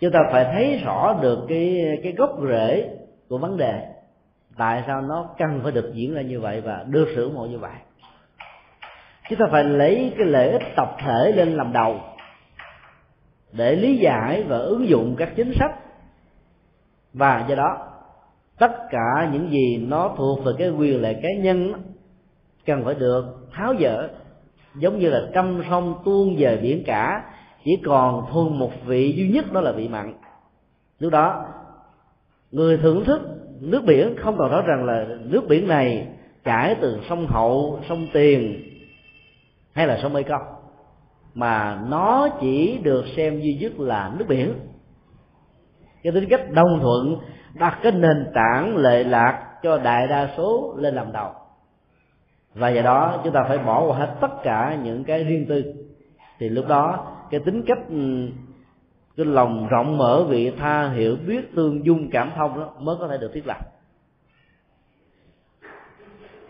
chúng ta phải thấy rõ được cái cái gốc rễ của vấn đề. Tại sao nó cần phải được diễn ra như vậy và được sự ủng hộ như vậy? Chúng ta phải lấy cái lợi ích tập thể lên làm đầu để lý giải và ứng dụng các chính sách. Và do đó, tất cả những gì nó thuộc về cái quyền lợi cá nhân cần phải được tháo dỡ, giống như là trăm sông tuôn về biển cả, chỉ còn thuần một vị duy nhất đó là vị mặn. Lúc đó người thưởng thức nước biển không còn nói rằng là nước biển này chảy từ sông hậu, sông tiền hay là sông mê công mà nó chỉ được xem duy nhất là nước biển. Cái tính cách đồng thuận đặt cái nền tảng lệ lạc cho đại đa số lên làm đầu. Và do đó chúng ta phải bỏ qua hết tất cả những cái riêng tư. Thì lúc đó cái tính cách ừ, cái lòng rộng mở vị tha hiểu biết tương dung cảm thông đó mới có thể được thiết lập.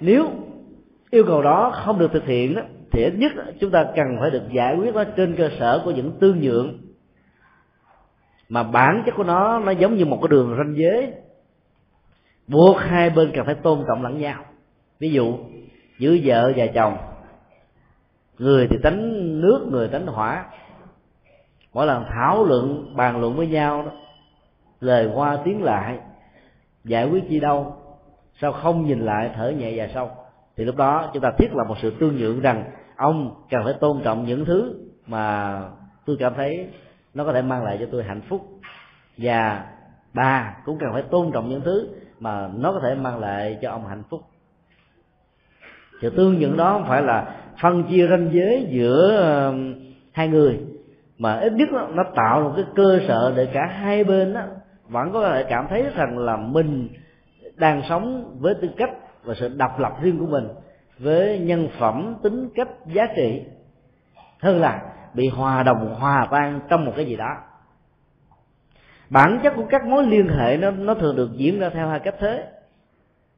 Nếu yêu cầu đó không được thực hiện đó, thì ít nhất chúng ta cần phải được giải quyết nó trên cơ sở của những tương nhượng. Mà bản chất của nó nó giống như một cái đường ranh giới. Buộc hai bên cần phải tôn trọng lẫn nhau. Ví dụ giữa vợ và chồng. Người thì tánh nước người tánh hỏa mỗi lần thảo luận, bàn luận với nhau đó, lời qua tiếng lại, giải quyết chi đâu, sao không nhìn lại thở nhẹ và sâu thì lúc đó chúng ta thiết lập một sự tương nhượng rằng ông cần phải tôn trọng những thứ mà tôi cảm thấy nó có thể mang lại cho tôi hạnh phúc. Và bà cũng cần phải tôn trọng những thứ mà nó có thể mang lại cho ông hạnh phúc. Sự tương nhượng đó không phải là phân chia ranh giới giữa ờ, hai người mà ít nhất nó, nó tạo một cái cơ sở để cả hai bên đó vẫn có thể cảm thấy rằng là mình đang sống với tư cách và sự độc lập riêng của mình với nhân phẩm tính cách giá trị. Hơn là bị hòa đồng hòa tan trong một cái gì đó. Bản chất của các mối liên hệ nó nó thường được diễn ra theo hai cách thế.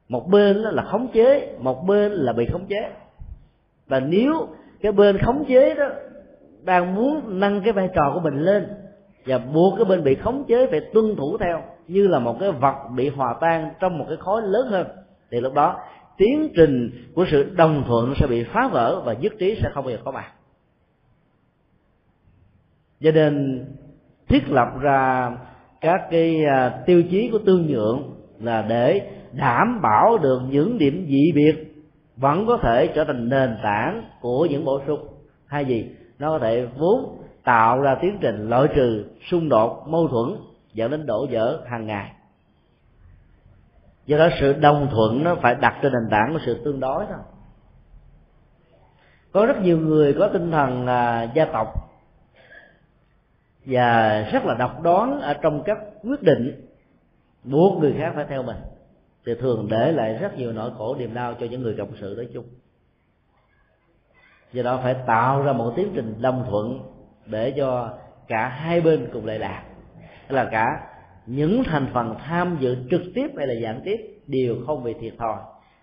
Một bên là khống chế một bên là bị khống chế. Và nếu cái bên khống chế đó đang muốn nâng cái vai trò của mình lên và buộc cái bên bị khống chế phải tuân thủ theo, như là một cái vật bị hòa tan trong một cái khối lớn hơn. Thì lúc đó, tiến trình của sự đồng thuận sẽ bị phá vỡ và nhất trí sẽ không bao giờ có mặt. Cho nên thiết lập ra các cái à, tiêu chí của tương nhượng là để đảm bảo được những điểm dị biệt vẫn có thể trở thành nền tảng của những bổ sung. Hay gì? Nó có thể vốn tạo ra tiến trình loại trừ xung đột mâu thuẫn dẫn đến đổ vỡ hàng ngày. Do đó sự đồng thuận nó phải đặt trên nền tảng của sự tương đối thôi. Có rất nhiều người có tinh thần à, gia tộc và rất là độc đoán ở trong các quyết định buộc người khác phải theo mình thì thường để lại rất nhiều nỗi khổ niềm đau cho những người cộng sự nói chung do đó phải tạo ra một tiến trình đồng thuận để cho cả hai bên cùng lệ lạc. Là cả những thành phần tham dự trực tiếp hay là gián tiếp đều không bị thiệt thòi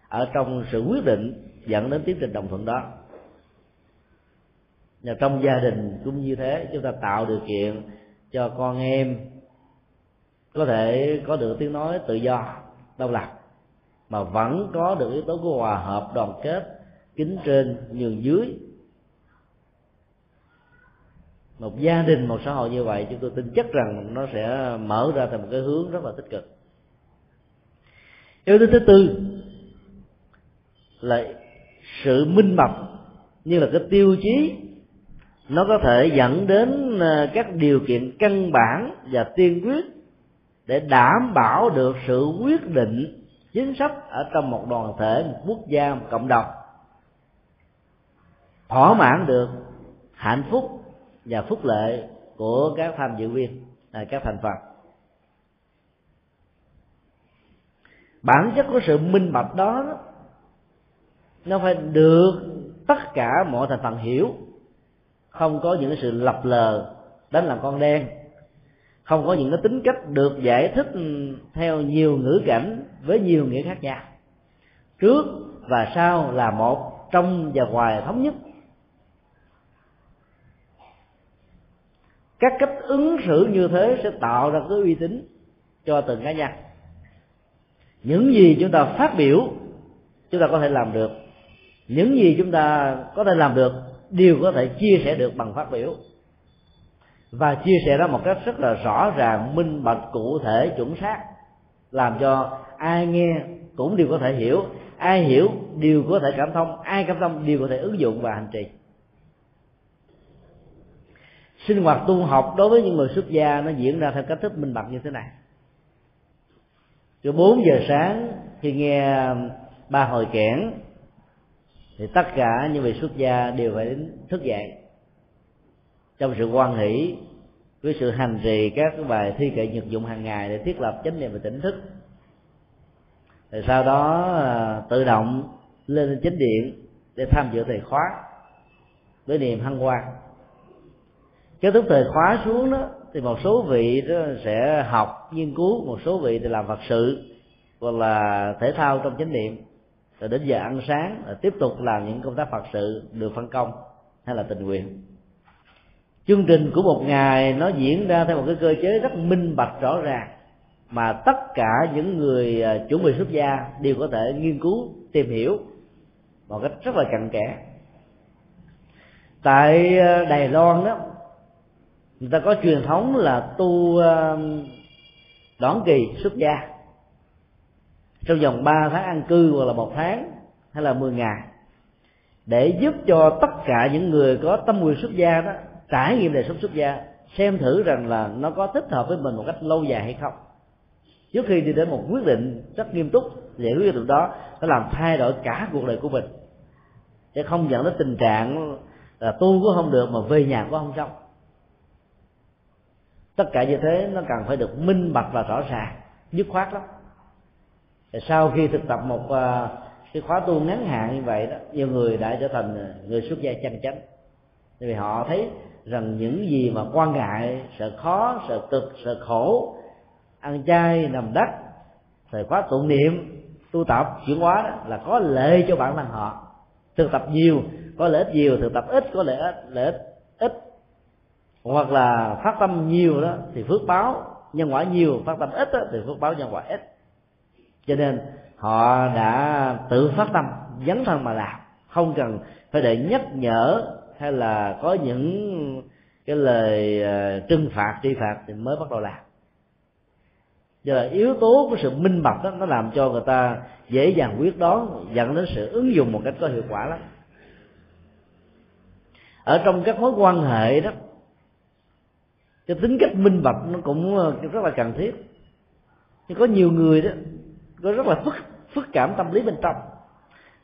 ở trong sự quyết định dẫn đến tiến trình đồng thuận đó. Và trong gia đình cũng như thế, chúng ta tạo điều kiện cho con em có thể có được tiếng nói tự do, độc lập, mà vẫn có được yếu tố của hòa hợp, đoàn kết kính trên nhường dưới. Một gia đình, một xã hội như vậy, chúng tôi tin chắc rằng nó sẽ mở ra thành một cái hướng rất là tích cực. Yếu tố thứ tư là sự minh bạch, như là cái tiêu chí, nó có thể dẫn đến à, các điều kiện căn bản và tiên quyết để đảm bảo được sự quyết định chính sách ở trong một đoàn thể, một quốc gia, một cộng đồng thỏa mãn được hạnh phúc và phúc lệ của các tham dự viên à, các thành phần. Bản chất của sự minh bạch đó, nó phải được tất cả mọi thành phần hiểu. Không có những sự lập lờ đánh làm con đen. Không có những cái tính cách được giải thích theo nhiều ngữ cảnh với nhiều nghĩa khác nhau. Trước và sau là một trong và ngoài thống nhất. Các cách ứng xử như thế sẽ tạo ra cái uy tín cho từng cá nhân. Những gì chúng ta phát biểu, chúng ta có thể làm được. Những gì chúng ta có thể làm được, đều có thể chia sẻ được bằng phát biểu. Và chia sẻ ra một cách rất là rõ ràng, minh bạch, cụ thể, chuẩn xác. Làm cho ai nghe cũng đều có thể hiểu, ai hiểu đều có thể cảm thông, ai cảm thông đều có thể ứng dụng và hành trì sinh hoạt tu học đối với những người xuất gia nó diễn ra theo cách thức minh bạch như thế này. Từ 4 giờ sáng khi nghe ba hồi kẽn, thì tất cả những vị xuất gia đều phải đến thức dậy. Trong sự quan hỷ, với sự hành trì các bài thi kệ nhật dụng hàng ngày để thiết lập chánh niệm và tỉnh thức rồi sau đó à, tự động lên chánh điện để tham dự thầy khóa với niềm hăng hoan kết thúc thời khóa xuống đó, thì một số vị đó sẽ học nghiên cứu, một số vị thì làm phật sự, hoặc là thể thao trong chánh niệm, rồi đến giờ ăn sáng, rồi tiếp tục làm những công tác phật sự được phân công hay là tình nguyện. Chương trình của một ngày nó diễn ra theo một cái cơ chế rất minh bạch rõ ràng, mà tất cả những người à, chuẩn bị xuất gia đều có thể nghiên cứu, tìm hiểu một cách rất là cặn kẽ. Tại à, đài loan đó người ta có truyền thống là tu um, đón kỳ xuất gia. Trong vòng 3 tháng an cư hoặc là một tháng hay là 10 ngày, để giúp cho tất cả những người có tâm nguyện xuất gia đó, trải nghiệm đời sống xuất gia, xem thử rằng là nó có thích hợp với mình một cách lâu dài hay không. Trước khi đi đến một quyết định rất nghiêm túc để quyết định đó, nó làm thay đổi cả cuộc đời của mình. Để không dẫn đến tình trạng là tu cũng không được mà về nhà cũng không xong tất cả như thế, nó cần phải được minh bạch và rõ ràng, dứt khoát lắm. Thì sau khi thực tập một à, cái khóa tu ngắn hạn như vậy đó, nhiều người đã trở thành người xuất gia chân chánh. Vì họ thấy rằng những gì mà quan ngại, sợ khó, sợ cực, sợ khổ, ăn chay, nằm đất thời khóa tụng niệm, tu tập, chuyển hóa đó, là có lợi cho bản thân họ. Thực tập nhiều, có lợi ích nhiều, thực tập ít, có lợi ích lợi ích ít hoặc là phát tâm nhiều đó thì phước báo nhân quả nhiều phát tâm ít đó, thì phước báo nhân quả ít. Cho nên họ đã tự phát tâm dấn thân mà làm. Không cần phải để nhắc nhở hay là có những cái lời ờ, trừng phạt tri phạt thì mới bắt đầu làm. Do là yếu tố của sự minh bạch đó nó làm cho người ta dễ dàng quyết đoán dẫn đến sự ứng dụng một cách có hiệu quả lắm. Ở trong các mối quan hệ đó cái tính cách minh bạch nó cũng ờ, rất là cần thiết. Nhưng có nhiều người đó, có rất là phức phức cảm tâm lý bên trong.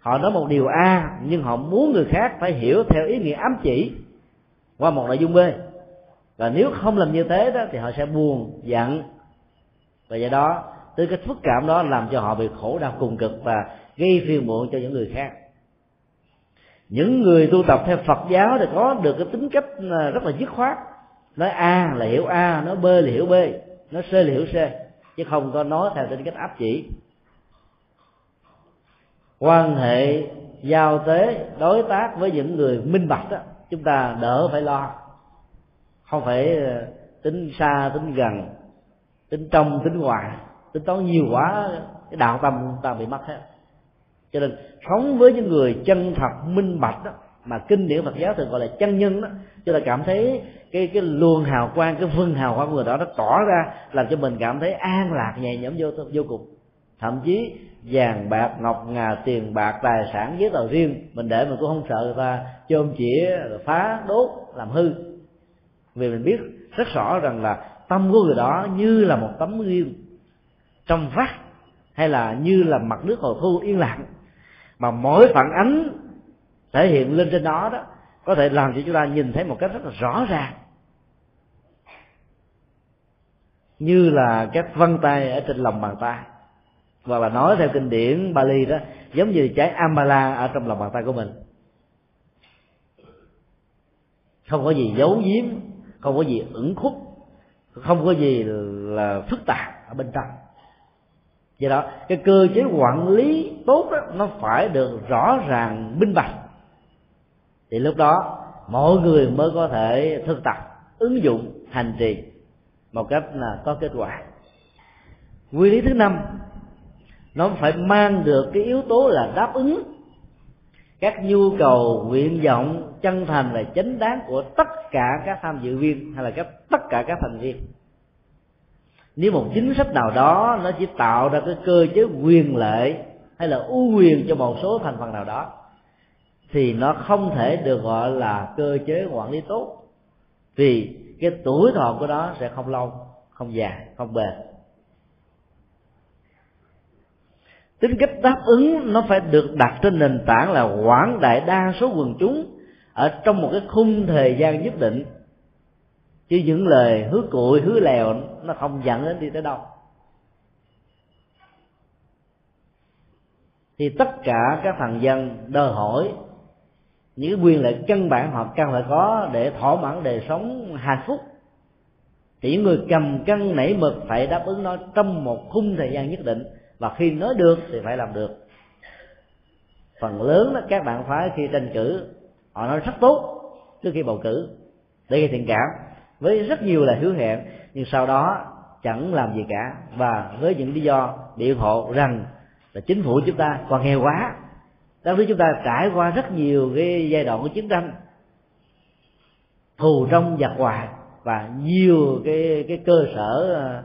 Họ nói một điều a, nhưng họ muốn người khác phải hiểu theo ý nghĩa ám chỉ qua một nội dung b. Và nếu không làm như thế đó, thì họ sẽ buồn, giận. Và do đó từ cái phức cảm đó làm cho họ bị khổ đau cùng cực và gây phiền muộn cho những người khác. Những người tu tập theo Phật giáo thì có được cái tính cách ờ, rất là dứt khoát nói A là hiểu A, nói B là hiểu B, nói C là hiểu C, chứ không có nói theo tính cách áp chỉ. Quan hệ giao tế đối tác với những người minh bạch đó chúng ta đỡ phải lo. Không phải ờ, tính xa, tính gần, tính trong, tính ngoài. Tính toán nhiều quá, cái đạo tâm chúng ta bị mất hết. Cho nên, sống với những người chân thật minh bạch đó, mà kinh điển Phật giáo thường gọi là chân nhân đó cho ta cảm thấy cái cái luồng hào quang, cái vân hào quang người đó nó tỏ ra, làm cho mình cảm thấy an lạc, nhẹ nhõm vô vô cùng. Thậm chí vàng bạc, ngọc ngà, tiền bạc, tài sản, giấy tờ riêng, mình để mình cũng không sợ người ta chôm chĩa phá đốt, làm hư. Vì mình biết rất rõ rằng là tâm của người đó như là một tấm gương trong vắt, hay là như là mặt nước hồ thu yên lặng, mà mỗi phản ánh thể hiện lên trên đó đó có thể làm cho chúng ta nhìn thấy một cách rất là rõ ràng. Như là các vân tay ở trên lòng bàn tay. Hoặc là nói theo kinh điển Bali đó, giống như trái amala ở trong lòng bàn tay của mình. Không có gì giấu giếm, không có gì ẩn khúc, không có gì là phức tạp ở bên trong. Do đó, cái cơ chế quản lý tốt đó, nó phải được rõ ràng, minh bạch thì lúc đó, mỗi người mới có thể thực tập, ứng dụng hành trì một cách là có kết quả. Quy lý thứ năm, nó phải mang được cái yếu tố là đáp ứng các nhu cầu, nguyện vọng, chân thành và chánh đáng của tất cả các tham dự viên hay là các, tất cả các thành viên. Nếu một chính sách nào đó nó chỉ tạo ra cái cơ chế quyền lệ hay là ưu quyền cho một số thành phần nào đó thì nó không thể được gọi là cơ chế quản lý tốt, vì cái tuổi thọ của nó sẽ không lâu, không dài không bền. Tính cách đáp ứng nó phải được đặt trên nền tảng là quảng đại đa số quần chúng ở trong một cái khung thời gian nhất định. Chứ những lời hứa cụi hứa lèo nó không dẫn đến đi tới đâu. Thì tất cả các thằng dân đòi hỏi những quyền lợi căn bản họ cần phải có để thỏa mãn đời sống hạnh phúc thì những người cầm cân nảy mực phải đáp ứng nó trong một khung thời gian nhất định, và khi nói được thì phải làm được. Phần lớn đó, các bạn phái khi tranh cử, họ nói rất tốt trước khi bầu cử, để gây thiện cảm, với rất nhiều là hứa hẹn, nhưng sau đó chẳng làm gì cả. Và với những lý do biện hộ rằng là chính phủ chúng ta còn nghèo quá đất nước chúng ta trải qua rất nhiều cái giai đoạn của chiến tranh, thù trong giặc ngoài và nhiều cái cái cơ sở ờ,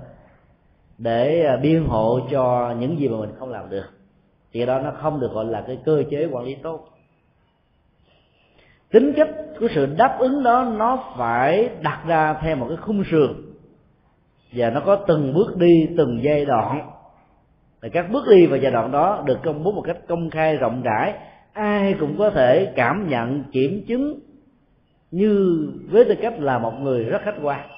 để ờ, biên hộ cho những gì mà mình không làm được. Thì đó nó không được gọi là cái cơ chế quản lý tốt. Tính chất của sự đáp ứng đó nó phải đặt ra theo một cái khung sườn và nó có từng bước đi, từng giai đoạn và các bước đi vào giai đoạn đó được công bố một cách công khai, rộng rãi. Ai cũng có thể cảm nhận, kiểm chứng như với tư cách là một người rất khách quan.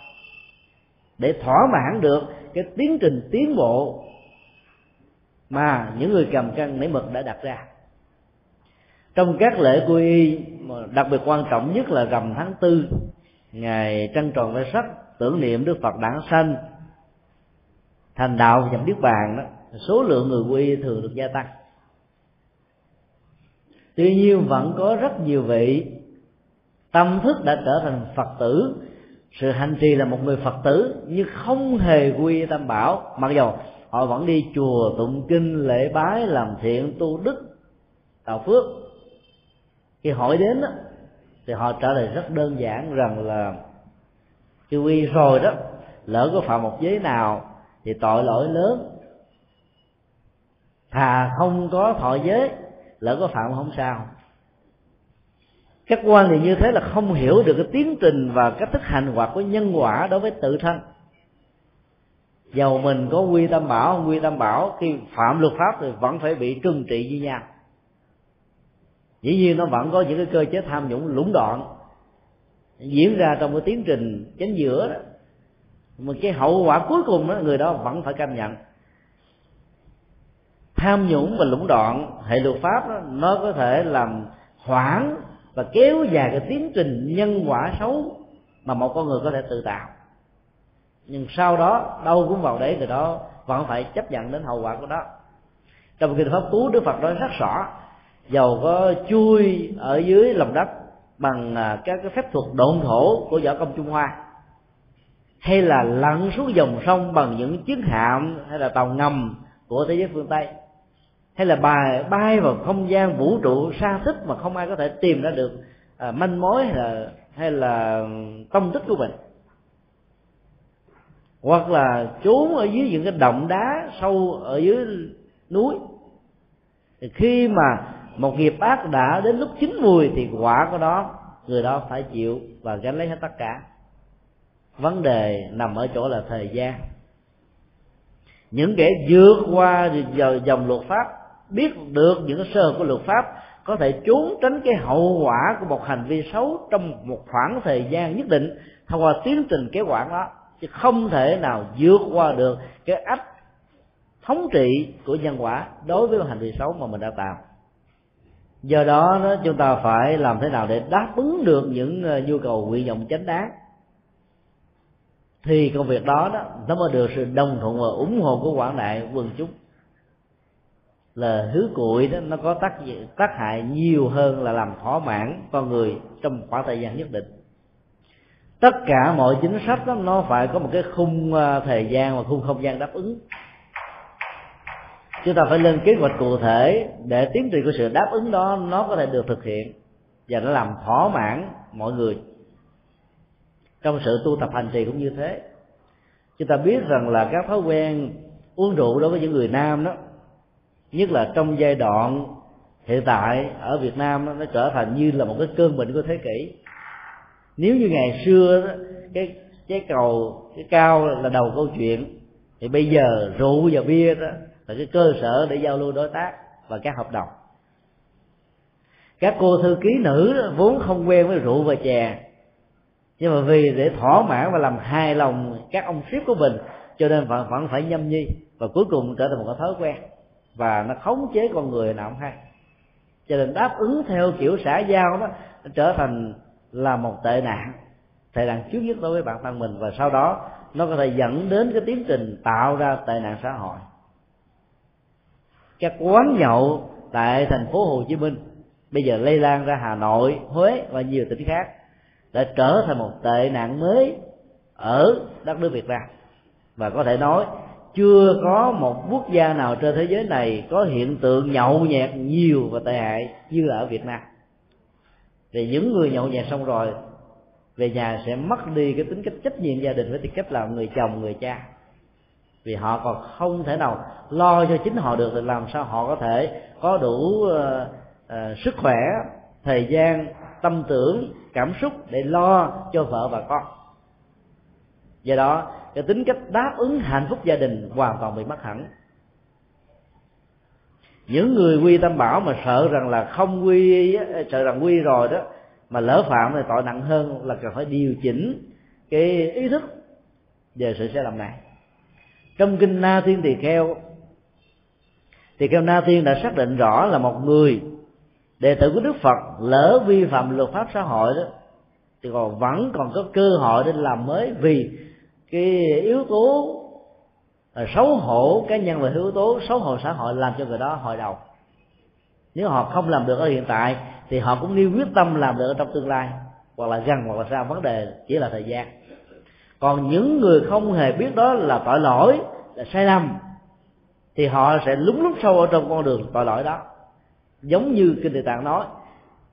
Để thỏa mãn được cái tiến trình tiến bộ mà những người cầm cân nảy mực đã đặt ra. Trong các lễ quy y đặc biệt quan trọng nhất là rằm tháng tư, ngày trăng tròn vai sắc, tưởng niệm đức phật đản sanh, thành đạo nhập niết bàn đó số lượng người quy thường được gia tăng. Tuy nhiên vẫn có rất nhiều vị tâm thức đã trở thành phật tử. Sự hành trì là một người phật tử nhưng không hề quy tam bảo. Mặc dầu họ vẫn đi chùa tụng kinh lễ bái làm thiện tu đức tạo phước. Khi hỏi đến đó, thì họ trả lời rất đơn giản rằng là khi quy rồi đó lỡ có phạm một giới nào thì tội lỗi lớn thà không có thọ giới, lỡ có phạm không sao. Các quan niệm như thế là không hiểu được cái tiến trình và cách thức hành hoạt của nhân quả đối với tự thân. Dầu mình có quy tâm bảo không quy tâm bảo, khi phạm luật pháp thì vẫn phải bị trừng trị như nhau. Dĩ nhiên nó vẫn có những cái cơ chế tham nhũng lũng đoạn, diễn ra trong cái tiến trình chánh giữa đó. Mà cái hậu quả cuối cùng đó, người đó vẫn phải cam nhận tham nhũng và lũng đoạn hệ luật pháp đó, nó có thể làm hoãn và kéo dài cái tiến trình nhân quả xấu mà một con người có thể tự tạo. Nhưng sau đó đâu cũng vào đấy người đó vẫn phải chấp nhận đến hậu quả của đó trong kinh pháp cú đức phật nói rất rõ dầu có chui ở dưới lòng đất bằng à, các cái phép thuật độn thổ của võ công trung hoa hay là lặn xuống dòng sông bằng những chiến hạm hay là tàu ngầm của thế giới phương tây hay là bài bay vào không gian vũ trụ xa thích mà không ai có thể tìm ra được à, manh mối hay là hay là tông tích của mình? Hoặc là trốn ở dưới những cái động đá sâu ở dưới núi. Thì khi mà một nghiệp ác đã đến lúc chín mùi thì quả của đó người đó phải chịu và gánh lấy hết tất cả. Vấn đề nằm ở chỗ là thời gian. Những kẻ vượt qua dòng luật pháp biết được những sơ của luật pháp có thể trốn tránh cái hậu quả của một hành vi xấu trong một khoảng thời gian nhất định thông qua tiến trình kế quản đó chứ không thể nào vượt qua được cái ách thống trị của nhân quả đối với hành vi xấu mà mình đã tạo. Do đó, chúng ta phải làm thế nào để đáp ứng được những ờ, nhu cầu nguyện vọng chánh đáng. Thì công việc đó đó nó mới được sự đồng thuận và ủng hộ của quảng đại quần chúng là hứa cuội đó, nó có tác tác hại nhiều hơn là làm thỏa mãn con người trong khoảng thời gian nhất định. Tất cả mọi chính sách đó, nó phải có một cái khung à, thời gian và khung không gian đáp ứng. Chúng ta phải lên kế hoạch cụ thể để tiến trình của sự đáp ứng đó, nó có thể được thực hiện và nó làm thỏa mãn mọi người trong sự tu tập hành trì cũng như thế. Chúng ta biết rằng là các thói quen uống rượu đối với những người nam đó nhất là trong giai đoạn hiện tại ở Việt Nam nó trở thành như là một cái cơn bệnh của thế kỷ. Nếu như ngày xưa đó, cái trái cầu cái cao là đầu câu chuyện thì bây giờ rượu và bia đó là cái cơ sở để giao lưu đối tác và các hợp đồng. Các cô thư ký nữ vốn không quen với rượu và chè nhưng mà vì để thỏa mãn và làm hài lòng các ông ship của mình cho nên vẫn vẫn phải nhâm nhi và cuối cùng trở thành một cái thói quen và nó khống chế con người nào không hay. Cho nên đáp ứng theo kiểu xã giao đó nó trở thành là một tệ nạn tệ nạn trước nhất đối với bản thân mình. Và sau đó nó có thể dẫn đến cái tiến trình tạo ra tệ nạn xã hội. Các quán nhậu tại thành phố Hồ Chí Minh bây giờ lây lan ra Hà Nội, Huế và nhiều tỉnh khác đã trở thành một tệ nạn mới ở đất nước Việt Nam. Và có thể nói chưa có một quốc gia nào trên thế giới này có hiện tượng nhậu nhẹt nhiều và tệ hại như là ở Việt Nam. Thì những người nhậu nhẹt xong rồi về nhà sẽ mất đi cái tính cách trách nhiệm gia đình với tư cách là người chồng người cha. Vì họ còn không thể nào lo cho chính họ được thì làm sao họ có thể có đủ uh, uh, sức khỏe thời gian tâm tưởng cảm xúc để lo cho vợ và con. Do đó cái tính cách đáp ứng hạnh phúc gia đình hoàn toàn bị mất hẳn. Những người quy tâm bảo mà sợ rằng là không quy, sợ rằng quy rồi đó, mà lỡ phạm thì tội nặng hơn là cần phải điều chỉnh cái ý thức về sự sai lầm này. Trong kinh na thiên tỳ kheo thì kheo na thiên đã xác định rõ là một người đệ tử của đức phật lỡ vi phạm luật pháp xã hội đó, thì còn vẫn còn có cơ hội để làm mới vì cái yếu tố à, xấu hổ cá nhân và yếu tố xấu hổ xã hội làm cho người đó hồi đầu. Nếu họ không làm được ở hiện tại, thì họ cũng nêu quyết tâm làm được ở trong tương lai, hoặc là gần, hoặc là xa, vấn đề chỉ là thời gian. Còn những người không hề biết đó là tội lỗi, là sai lầm, thì họ sẽ lúng lút sâu ở trong con đường tội lỗi đó. Giống như kinh địa tạng nói,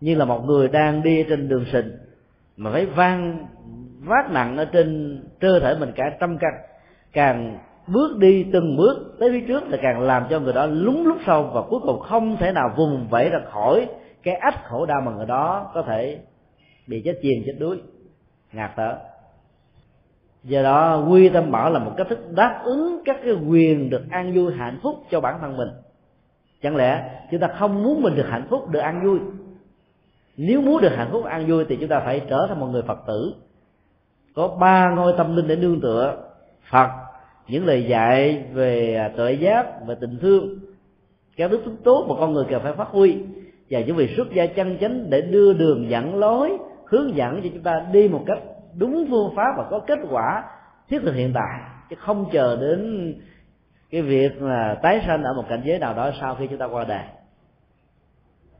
như là một người đang đi trên đường sình, mà phải vang vác nặng ở trên cơ thể mình cả trăm cân càng bước đi từng bước tới phía trước là càng làm cho người đó lúng lúc sâu và cuối cùng không thể nào vùng vẫy ra khỏi cái ách khổ đau mà người đó có thể bị chết chìm, chết đuối, ngạt thở. Do đó, quy tâm bảo là một cách thức đáp ứng các cái quyền được an vui hạnh phúc cho bản thân mình. Chẳng lẽ chúng ta không muốn mình được hạnh phúc, được an vui? Nếu muốn được hạnh phúc, an vui thì chúng ta phải trở thành một người phật tử có ba ngôi tâm linh để nương tựa. Phật, những lời dạy về tuệ giác, về tình thương các đức tính tốt mà con người cần phải phát huy, và những vị xuất gia chân chánh để đưa đường dẫn lối, hướng dẫn cho chúng ta đi một cách đúng phương pháp và có kết quả thiết thực hiện tại. Chứ không chờ đến cái việc là tái sanh ở một cảnh giới nào đó sau khi chúng ta qua đời.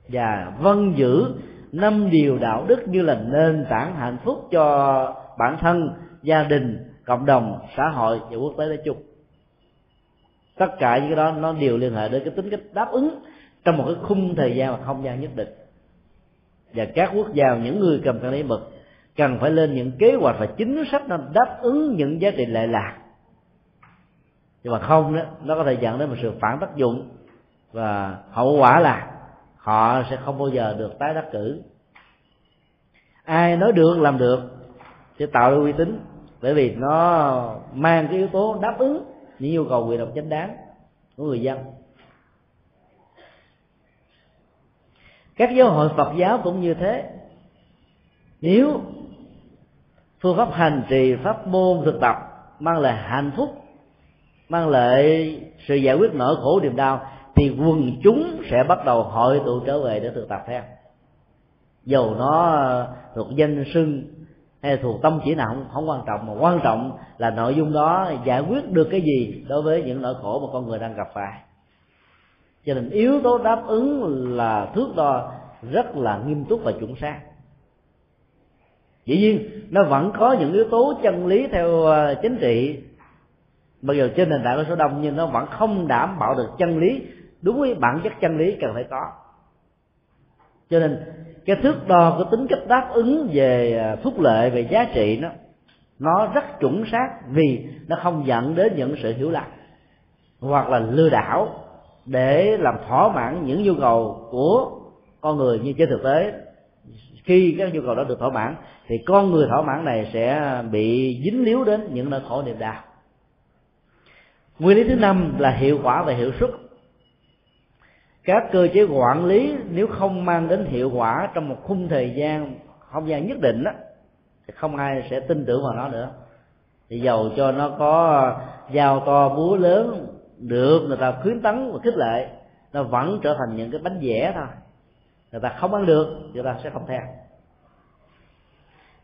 Và vân giữ năm điều đạo đức như là nền tảng hạnh phúc cho bản thân, gia đình, cộng đồng, xã hội và quốc tế nói chung. Tất cả những cái đó nó đều liên hệ đến cái tính cách đáp ứng trong một cái khung thời gian và không gian nhất định. Và các quốc gia, những người cầm cân lý mực, cần phải lên những kế hoạch và chính sách nó đáp ứng những giá trị lệ lạc. Nhưng mà không đó, nó có thể dẫn đến một sự phản tác dụng và hậu quả là họ sẽ không bao giờ được tái đắc cử. Ai nói được, làm được sẽ tạo ra uy tín. Bởi vì nó mang cái yếu tố đáp ứng những yêu cầu quyền độc chính đáng của người dân. Các giáo hội phật giáo cũng như thế. Nếu phương pháp hành trì, pháp môn thực tập mang lại hạnh phúc, mang lại sự giải quyết nỗi khổ niềm đau, thì quần chúng sẽ bắt đầu hội tụ trở về để thực tập theo. Dầu nó thuộc danh sưng hay thuộc tâm chỉ nào không, không quan trọng mà quan trọng là nội dung đó giải quyết được cái gì đối với những nỗi khổ mà con người đang gặp phải. Cho nên yếu tố đáp ứng là thước đo rất là nghiêm túc và chuẩn xác. Dĩ nhiên nó vẫn có những yếu tố chân lý theo ờ, chính trị. Mặc dù trên nền tảng của số đông nhưng nó vẫn không đảm bảo được chân lý. Đúng với bản chất chân lý cần phải có. Cho nên cái thước đo, cái tính cách đáp ứng về à, phúc lợi về giá trị nó nó rất chuẩn xác vì nó không dẫn đến những sự hiểu lầm hoặc là lừa đảo để làm thỏa mãn những nhu cầu của con người như trên thực tế. Khi các nhu cầu đó được thỏa mãn, thì con người thỏa mãn này sẽ bị dính líu đến những nỗi khổ niềm đau. Nguyên lý thứ năm là hiệu quả và hiệu suất các cơ chế quản lý nếu không mang đến hiệu quả trong một khung thời gian không gian nhất định đó, thì không ai sẽ tin tưởng vào nó nữa. Thì dầu cho nó có dao to búa lớn được người ta khuyến tấn và khích lệ nó vẫn trở thành những cái bánh vẽ thôi. Người ta không ăn được người ta sẽ không theo.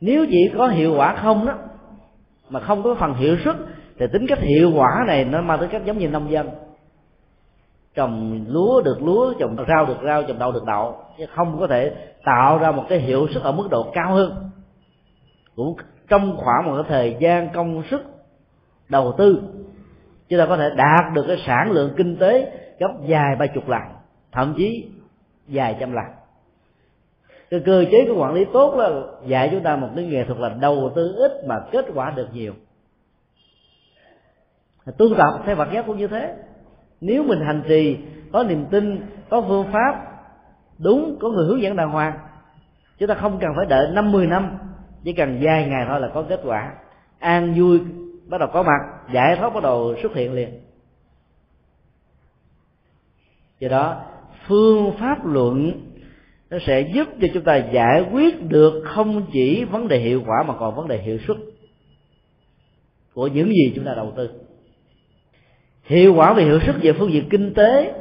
Nếu chỉ có hiệu quả không đó mà không có phần hiệu suất thì tính cách hiệu quả này nó mang tới cách giống như nông dân trồng lúa được lúa, trồng rau được rau, trồng đậu được đậu. Chứ không có thể tạo ra một cái hiệu suất ở mức độ cao hơn. Cũng trong khoảng một cái thời gian công sức đầu tư, chúng ta có thể đạt được cái sản lượng kinh tế gấp dài ba chục lần, thậm chí dài trăm lần. Cái cơ chế của quản lý tốt là dạy chúng ta một cái nghệ thuật là đầu tư ít mà kết quả được nhiều. Tương tập theo vật giác cũng như thế nếu mình hành trì, có niềm tin, có phương pháp, đúng, có người hướng dẫn đàng hoàng, chúng ta không cần phải đợi năm mười năm, chỉ cần vài ngày thôi là có kết quả. An vui bắt đầu có mặt, giải thoát bắt đầu xuất hiện liền. Do đó, phương pháp luận nó sẽ giúp cho chúng ta giải quyết được không chỉ vấn đề hiệu quả mà còn vấn đề hiệu suất của những gì chúng ta đầu tư hiệu quả và hiệu suất về phương diện kinh tế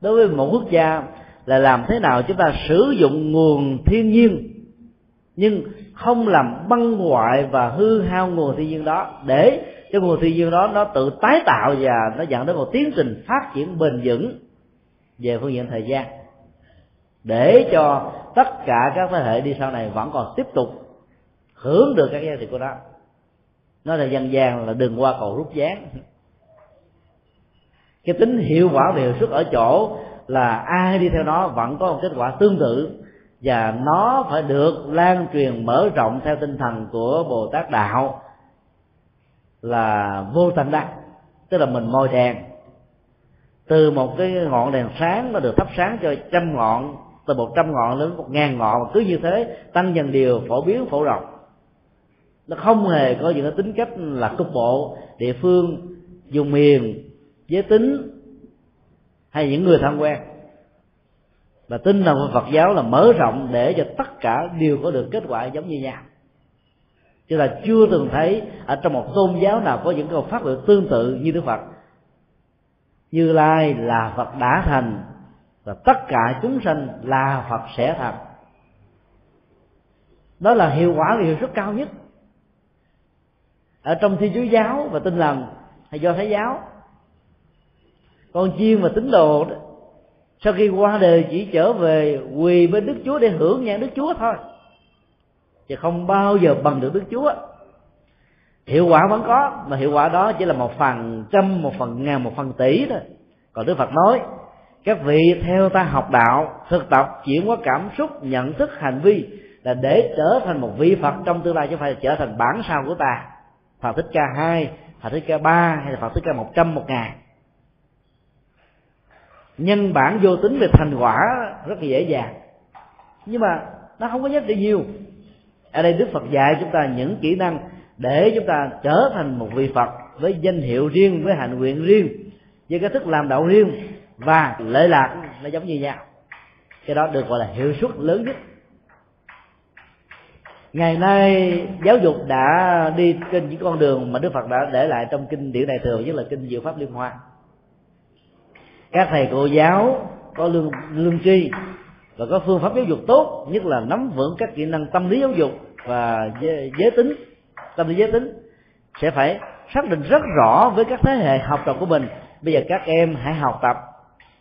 đối với một quốc gia là làm thế nào chúng ta sử dụng nguồn thiên nhiên, nhưng không làm băng hoại và hư hao nguồn thiên nhiên đó để cho nguồn thiên nhiên đó nó tự tái tạo và nó dẫn đến một tiến trình phát triển bền vững về phương diện thời gian. Để cho tất cả các thế hệ đi sau này vẫn còn tiếp tục hưởng được các giá trị của nó nó là dân gian là đừng qua cầu rút gián cái tính hiệu quả về hiệu suất ở chỗ là ai đi theo nó vẫn có một kết quả tương tự. Và nó phải được lan truyền mở rộng theo tinh thần của bồ tát đạo là vô tận đắc, tức là mình môi đèn từ một cái ngọn đèn sáng nó được thắp sáng cho trăm ngọn, từ một trăm ngọn đến một ngàn ngọn cứ như thế tăng dần điều phổ biến, phổ rộng. Nó không hề có những cái tính cách là cục bộ, địa phương dùng miền giới tính hay những người tham quan. Và tinh rằng Phật giáo là mở rộng để cho tất cả đều có được kết quả giống như nhau. Chứ là chưa từng thấy ở trong một tôn giáo nào có những câu phát biểu tương tự như Đức Phật. Như lai là phật đã thành và tất cả chúng sanh là phật sẽ thành. Đó là hiệu quả và hiệu suất cao nhất. Ở trong thiên chúa giáo và tin lành hay do thái giáo con chiên và tín đồ đó, sau khi qua đời chỉ trở về quỳ bên đức chúa để hưởng nhận đức chúa thôi. Chứ không bao giờ bằng được đức chúa. Hiệu quả vẫn có mà hiệu quả đó chỉ là một phần trăm một phần ngàn một phần tỷ thôi. Còn đức phật nói các vị theo ta học đạo thực tập chuyển hóa cảm xúc nhận thức hành vi là để trở thành một vị phật trong tương lai chứ không phải trở thành bản sao của ta. Phật thích ca hai phật thích ca ba hay là phật thích ca một trăm một ngàn nhân bản vô tính về thành quả rất là dễ dàng. Nhưng mà nó không có giá trị nhiều. Ở đây đức phật dạy chúng ta những kỹ năng để chúng ta trở thành một vị phật với danh hiệu riêng, với hạnh nguyện riêng, với cái thức làm đạo riêng và lệ lạc nó giống như nhau. Cái đó được gọi là hiệu suất lớn nhất. Ngày nay giáo dục đã đi trên những con đường mà đức phật đã để lại trong kinh điển đại thừa, nhất là kinh diệu pháp liên hoa các thầy cô giáo có lương lương tri và có phương pháp giáo dục tốt, nhất là nắm vững các kỹ năng tâm lý giáo dục và giới tính, tâm lý giới tính, sẽ phải xác định rất rõ với các thế hệ học trò của mình. Bây giờ các em hãy học tập,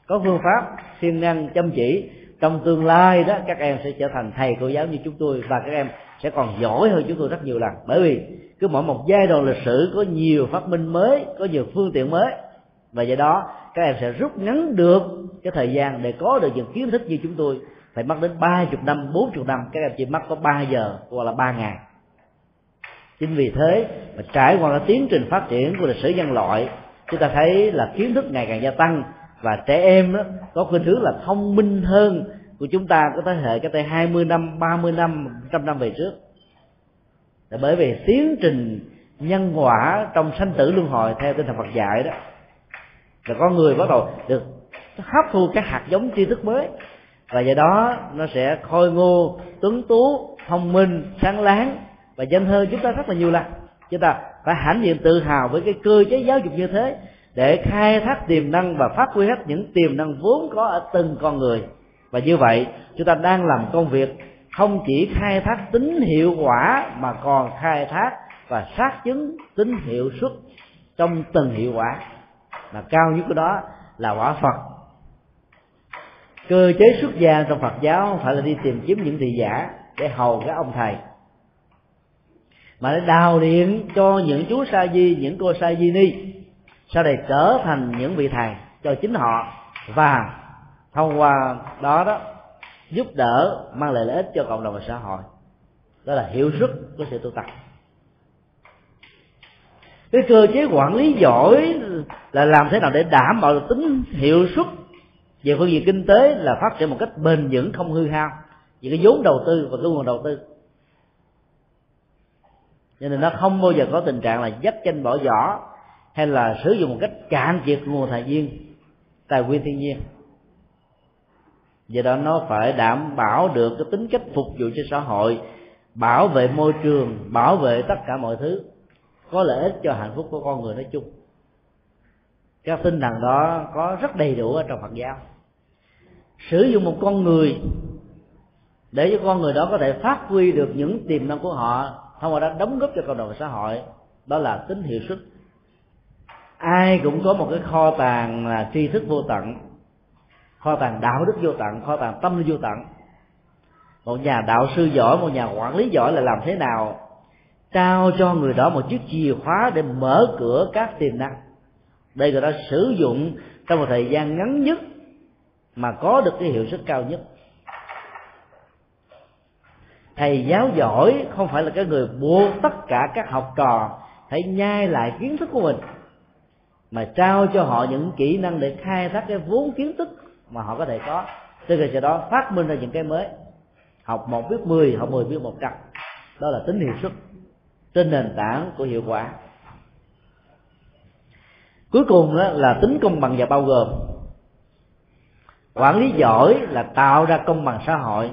có phương pháp, siêng năng, chăm chỉ. Trong tương lai đó, các em sẽ trở thành thầy cô giáo như chúng tôi và các em sẽ còn giỏi hơn chúng tôi rất nhiều lần. Bởi vì cứ mỗi một giai đoạn lịch sử có nhiều phát minh mới, có nhiều phương tiện mới và do đó, các em sẽ rút ngắn được cái thời gian để có được những kiến thức như chúng tôi. Phải mất đến ba chục năm, bốn chục năm, các em chỉ mất có ba giờ, hoặc là ba ngày. Chính vì thế mà trải qua cái tiến trình phát triển của lịch sử nhân loại, chúng ta thấy là kiến thức ngày càng gia tăng và trẻ em đó có khuynh hướng là thông minh hơn của chúng ta có thế hệ cái đây 20 năm 30 năm trăm năm về trước. Là bởi vì tiến trình nhân quả trong sanh tử luân hồi theo tinh thần Phật dạy đó là con người bắt đầu được hấp thu các hạt giống tri thức mới. Và do đó, nó sẽ khôi ngô, tuấn tú, thông minh, sáng láng và danh hơn chúng ta rất là nhiều lần. Chúng ta phải hãnh diện tự hào với cái cơ chế giáo dục như thế để khai thác tiềm năng và phát huy hết những tiềm năng vốn có ở từng con người. Và như vậy, chúng ta đang làm công việc không chỉ khai thác tính hiệu quả mà còn khai thác và xác chứng tính hiệu suất trong từng hiệu quả mà cao nhất của đó là quả phật. Cơ chế xuất gia trong phật giáo không phải là đi tìm kiếm những thị giả để hầu các ông thầy, mà để đào điện cho những chú sa di, những cô sa di ni. Sau này trở thành những vị thầy cho chính họ và thông qua đó đó giúp đỡ, mang lại lợi ích cho cộng đồng và xã hội. Đó là hiệu suất của sự tu tập cái cơ chế quản lý giỏi là làm thế nào để đảm bảo được tính hiệu suất về phương diện kinh tế là phát triển một cách bền vững, không hư hao. Về cái vốn đầu tư và cái nguồn đầu tư. Cho nên nó không bao giờ có tình trạng là dắt chân bỏ vỏ hay là sử dụng một cách cạn kiệt nguồn tài nguyên tài nguyên thiên nhiên. Do đó nó phải đảm bảo được cái tính cách phục vụ cho xã hội, bảo vệ môi trường, bảo vệ tất cả mọi thứ có lợi ích cho hạnh phúc của con người nói chung. Các tinh thần đó có rất đầy đủ ở trong phật giáo. Sử dụng một con người để cho con người đó có thể phát huy được những tiềm năng của họ, thông qua đó đóng góp cho cộng đồng và xã hội, đó là tính hiệu suất. Ai cũng có một cái kho tàng là tri thức vô tận, kho tàng đạo đức vô tận, kho tàng tâm vô tận. Một nhà đạo sư giỏi, một nhà quản lý giỏi là làm thế nào trao cho người đó một chiếc chìa khóa để mở cửa các tiềm năng. Đây người ta sử dụng trong một thời gian ngắn nhất mà có được cái hiệu suất cao nhất. Thầy giáo giỏi không phải là cái người buộc tất cả các học trò phải nhai lại kiến thức của mình, mà trao cho họ những kỹ năng để khai thác cái vốn kiến thức mà họ có thể có. Từ cái sau đó phát minh ra những cái mới, học một biết mười, học mười biết một trăm. Đó là tính hiệu suất trên nền tảng của hiệu quả. Cuối cùng đó là tính công bằng và bao gồm quản lý giỏi là tạo ra công bằng xã hội.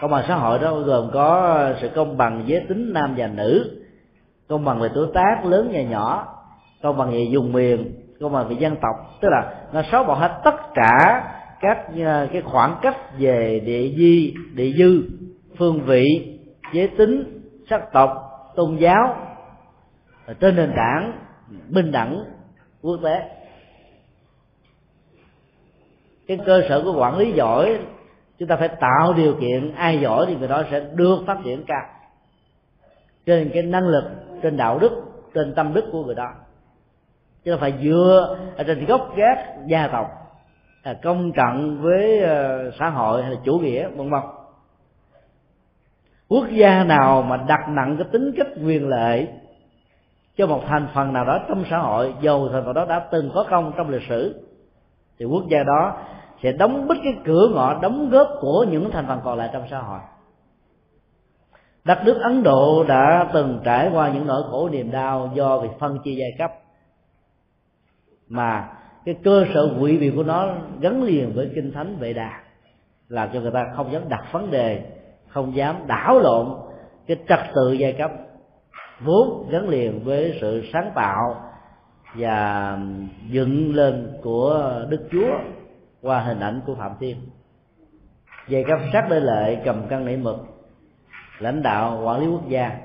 Công bằng xã hội đó gồm có sự công bằng giới tính nam và nữ, công bằng về tuổi tác lớn và nhỏ, công bằng về vùng miền, công bằng về dân tộc. Tức là nó xóa bỏ hết tất cả các à, cái khoảng cách về địa di, địa dư, phương vị, giới tính sắc tộc, tôn giáo trên nền tảng bình đẳng, quốc tế. Cái cơ sở của quản lý giỏi, chúng ta phải tạo điều kiện, ai giỏi thì người đó sẽ được phát triển cao. Trên cái năng lực, trên đạo đức, trên tâm đức của người đó. Chứ không phải dựa ở trên gốc gác gia tộc là công trận với ờ, xã hội hay là chủ nghĩa, vân vân quốc gia nào mà đặt nặng cái tính cách quyền lệ cho một thành phần nào đó trong xã hội, dầu thành phần đó đã từng có công trong lịch sử, thì quốc gia đó sẽ đóng bít cái cửa ngõ đóng góp của những thành phần còn lại trong xã hội. Đất nước ấn độ đã từng trải qua những nỗi khổ niềm đau do việc phân chia giai cấp, mà cái cơ sở quỷ vị của nó gắn liền với kinh thánh vệ đà làm cho người ta không dám đặt vấn đề không dám đảo lộn cái trật tự giai cấp vốn gắn liền với sự sáng tạo và dựng lên của đức chúa qua hình ảnh của phạm thiên. Giai cấp sắc đế lệ cầm cân nảy mực lãnh đạo quản lý quốc gia.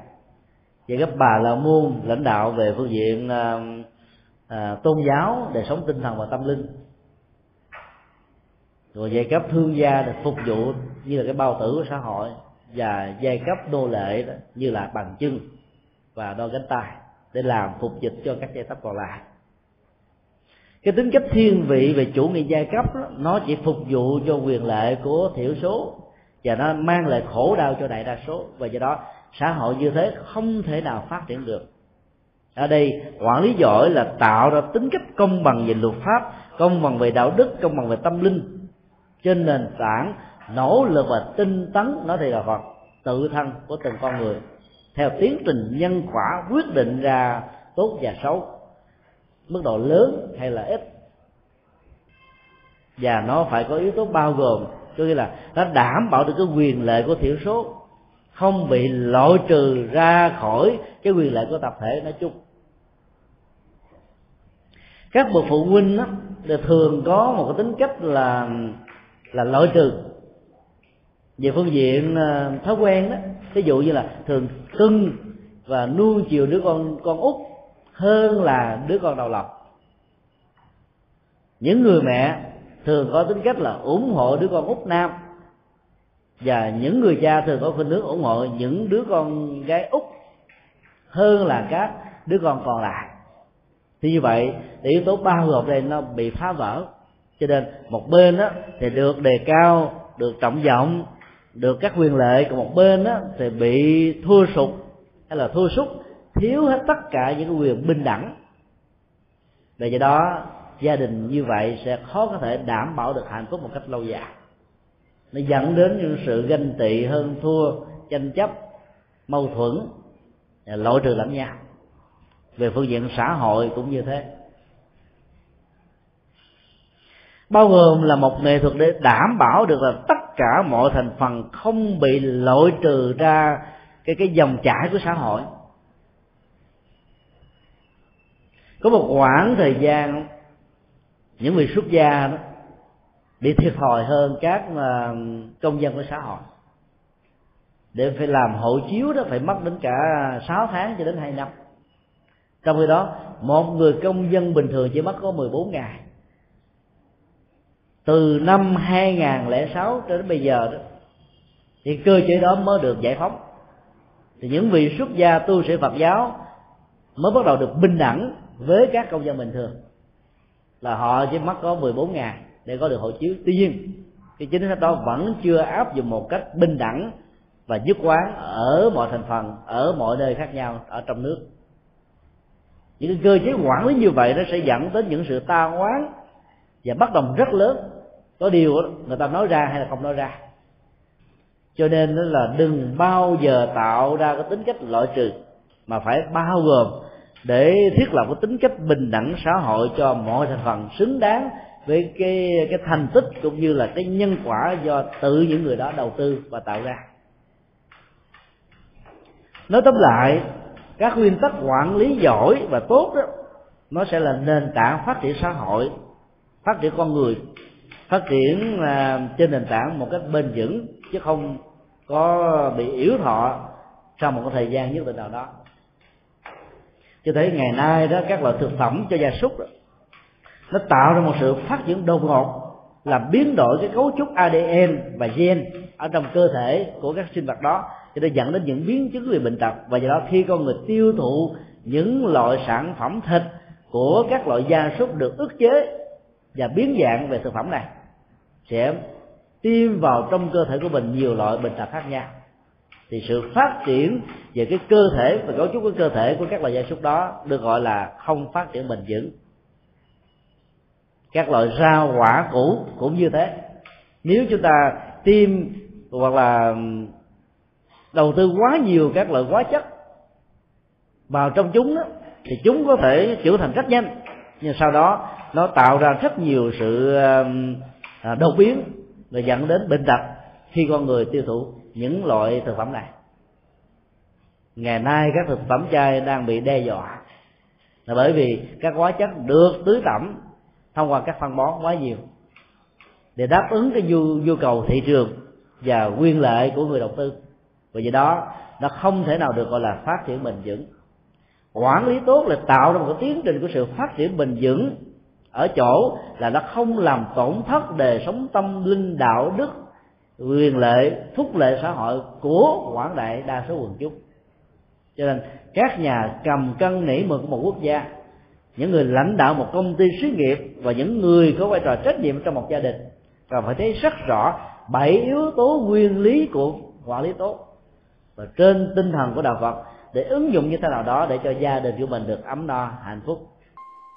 Giai cấp bà la môn lãnh đạo về phương diện à, à, tôn giáo đời sống tinh thần và tâm linh. Rồi giai cấp thương gia để phục vụ như là cái bao tử của xã hội và giai cấp nô lệ đó, như là bằng chân và đôi cánh tay để làm phục dịch cho các giai cấp còn lại. Cái tính cách thiên vị về chủ nghĩa giai cấp đó, nó chỉ phục vụ cho quyền lợi của thiểu số và nó mang lại khổ đau cho đại đa số. Và do đó xã hội như thế không thể nào phát triển được. Ở đây quản lý giỏi là tạo ra tính cách công bằng về luật pháp công bằng về đạo đức công bằng về tâm linh. Trên nền tảng nỗ lực và tinh tấn nó thì là phật tự thân của từng con người. Theo tiến trình nhân quả quyết định ra tốt và xấu. Mức độ lớn hay là ít? Và nó phải có yếu tố bao gồm có nghĩa là nó đảm bảo được cái quyền lợi của thiểu số không bị loại trừ ra khỏi cái quyền lợi của tập thể nói chung. Các bậc phụ huynh đó, thường có một cái tính cách là là loại trừ về phương diện ờ, thói quen đó, ví dụ như là thường cưng và nuôi chiều đứa con con út hơn là đứa con đầu lọc những người mẹ thường có tính cách là ủng hộ đứa con út nam và những người cha thường có khuynh hướng ủng hộ những đứa con gái út hơn là các đứa con còn lại. Thì như vậy thì yếu tố bao gồm đây nó bị phá vỡ. Cho nên một bên đó thì được đề cao, được trọng vọng được các quyền lợi của một bên đó, thì bị thua sụt hay là thua sút thiếu hết tất cả những quyền bình đẳng. Và do đó gia đình như vậy sẽ khó có thể đảm bảo được hạnh phúc một cách lâu dài. Nó dẫn đến những sự ganh tị hơn thua tranh chấp mâu thuẫn lỗi trừ lẫn nhau. Về phương diện xã hội cũng như thế. Bao gồm là một nghệ thuật để đảm bảo được là tất cả mọi thành phần không bị loại trừ ra cái cái dòng chảy của xã hội. Có một khoảng thời gian, những người xuất gia đó, bị thiệt thòi hơn các ờ, công dân của xã hội. Để phải làm hộ chiếu đó, phải mất đến cả 6 tháng cho đến 2 năm. Trong khi đó, một người công dân bình thường chỉ mất có 14 ngày từ năm 2006 cho đến bây giờ đó, thì cơ chế đó mới được giải phóng. Thì những vị xuất gia tu sĩ Phật giáo mới bắt đầu được bình đẳng với các công dân bình thường. Là họ chỉ mất có 14 ngày để có được hộ chiếu. Tuy nhiên, cái chính sách đó vẫn chưa áp dụng một cách bình đẳng và dứt quán ở mọi thành phần, ở mọi nơi khác nhau ở trong nước. Những cơ chế quản lý như vậy nó sẽ dẫn đến những sự ta oán và bất đồng rất lớn có điều người ta nói ra hay là không nói ra. Cho nên là đừng bao giờ tạo ra cái tính cách loại trừ, mà phải bao gồm để thiết lập cái tính cách bình đẳng xã hội cho mọi thành phần xứng đáng với cái cái thành tích cũng như là cái nhân quả do tự những người đó đầu tư và tạo ra. Nói tóm lại, các nguyên tắc quản lý giỏi và tốt đó, nó sẽ là nền tảng phát triển xã hội, phát triển con người phát triển à, trên nền tảng một cách bền vững chứ không có bị yếu thọ sau một cái thời gian nhất định nào đó. Cho thấy ngày nay đó các loại thực phẩm cho gia súc đó, nó tạo ra một sự phát triển đột ngột làm biến đổi cái cấu trúc ADN và gen ở trong cơ thể của các sinh vật đó cho nên dẫn đến những biến chứng về bệnh tật. Và do đó khi con người tiêu thụ những loại sản phẩm thịt của các loại gia súc được ức chế và biến dạng về thực phẩm này sẽ tiêm vào trong cơ thể của mình nhiều loại bệnh tật khác nhau. Thì sự phát triển về cái cơ thể và cấu trúc của cơ thể của các loài gia súc đó được gọi là không phát triển bền vững. Các loại rau quả củ cũng như thế. Nếu chúng ta tiêm hoặc là đầu tư quá nhiều các loại hóa chất vào trong chúng đó, thì chúng có thể trưởng thành rất nhanh. Nhưng sau đó nó tạo ra rất nhiều sự À, đột biến và dẫn đến bệnh tật khi con người tiêu thụ những loại thực phẩm này. Ngày nay các thực phẩm chay đang bị đe dọa là bởi vì các hóa chất được tưới tẩm thông qua các phân bón quá nhiều để đáp ứng cái nhu, nhu cầu thị trường và quyền lợi của người đầu tư. Và do đó nó không thể nào được gọi là phát triển bền vững. Quản lý tốt là tạo ra một cái tiến trình của sự phát triển bền vững ở chỗ là nó không làm tổn thất đời sống tâm linh đạo đức, quyền lệ phúc lệ xã hội của quảng đại đa số quần chúng. Cho nên các nhà cầm cân nỉ mực một quốc gia, những người lãnh đạo một công ty xí nghiệp và những người có vai trò trách nhiệm trong một gia đình, và phải thấy rất rõ bảy yếu tố nguyên lý của quản lý tốt. Và trên tinh thần của đạo Phật, để ứng dụng như thế nào đó để cho gia đình của mình được ấm no, hạnh phúc.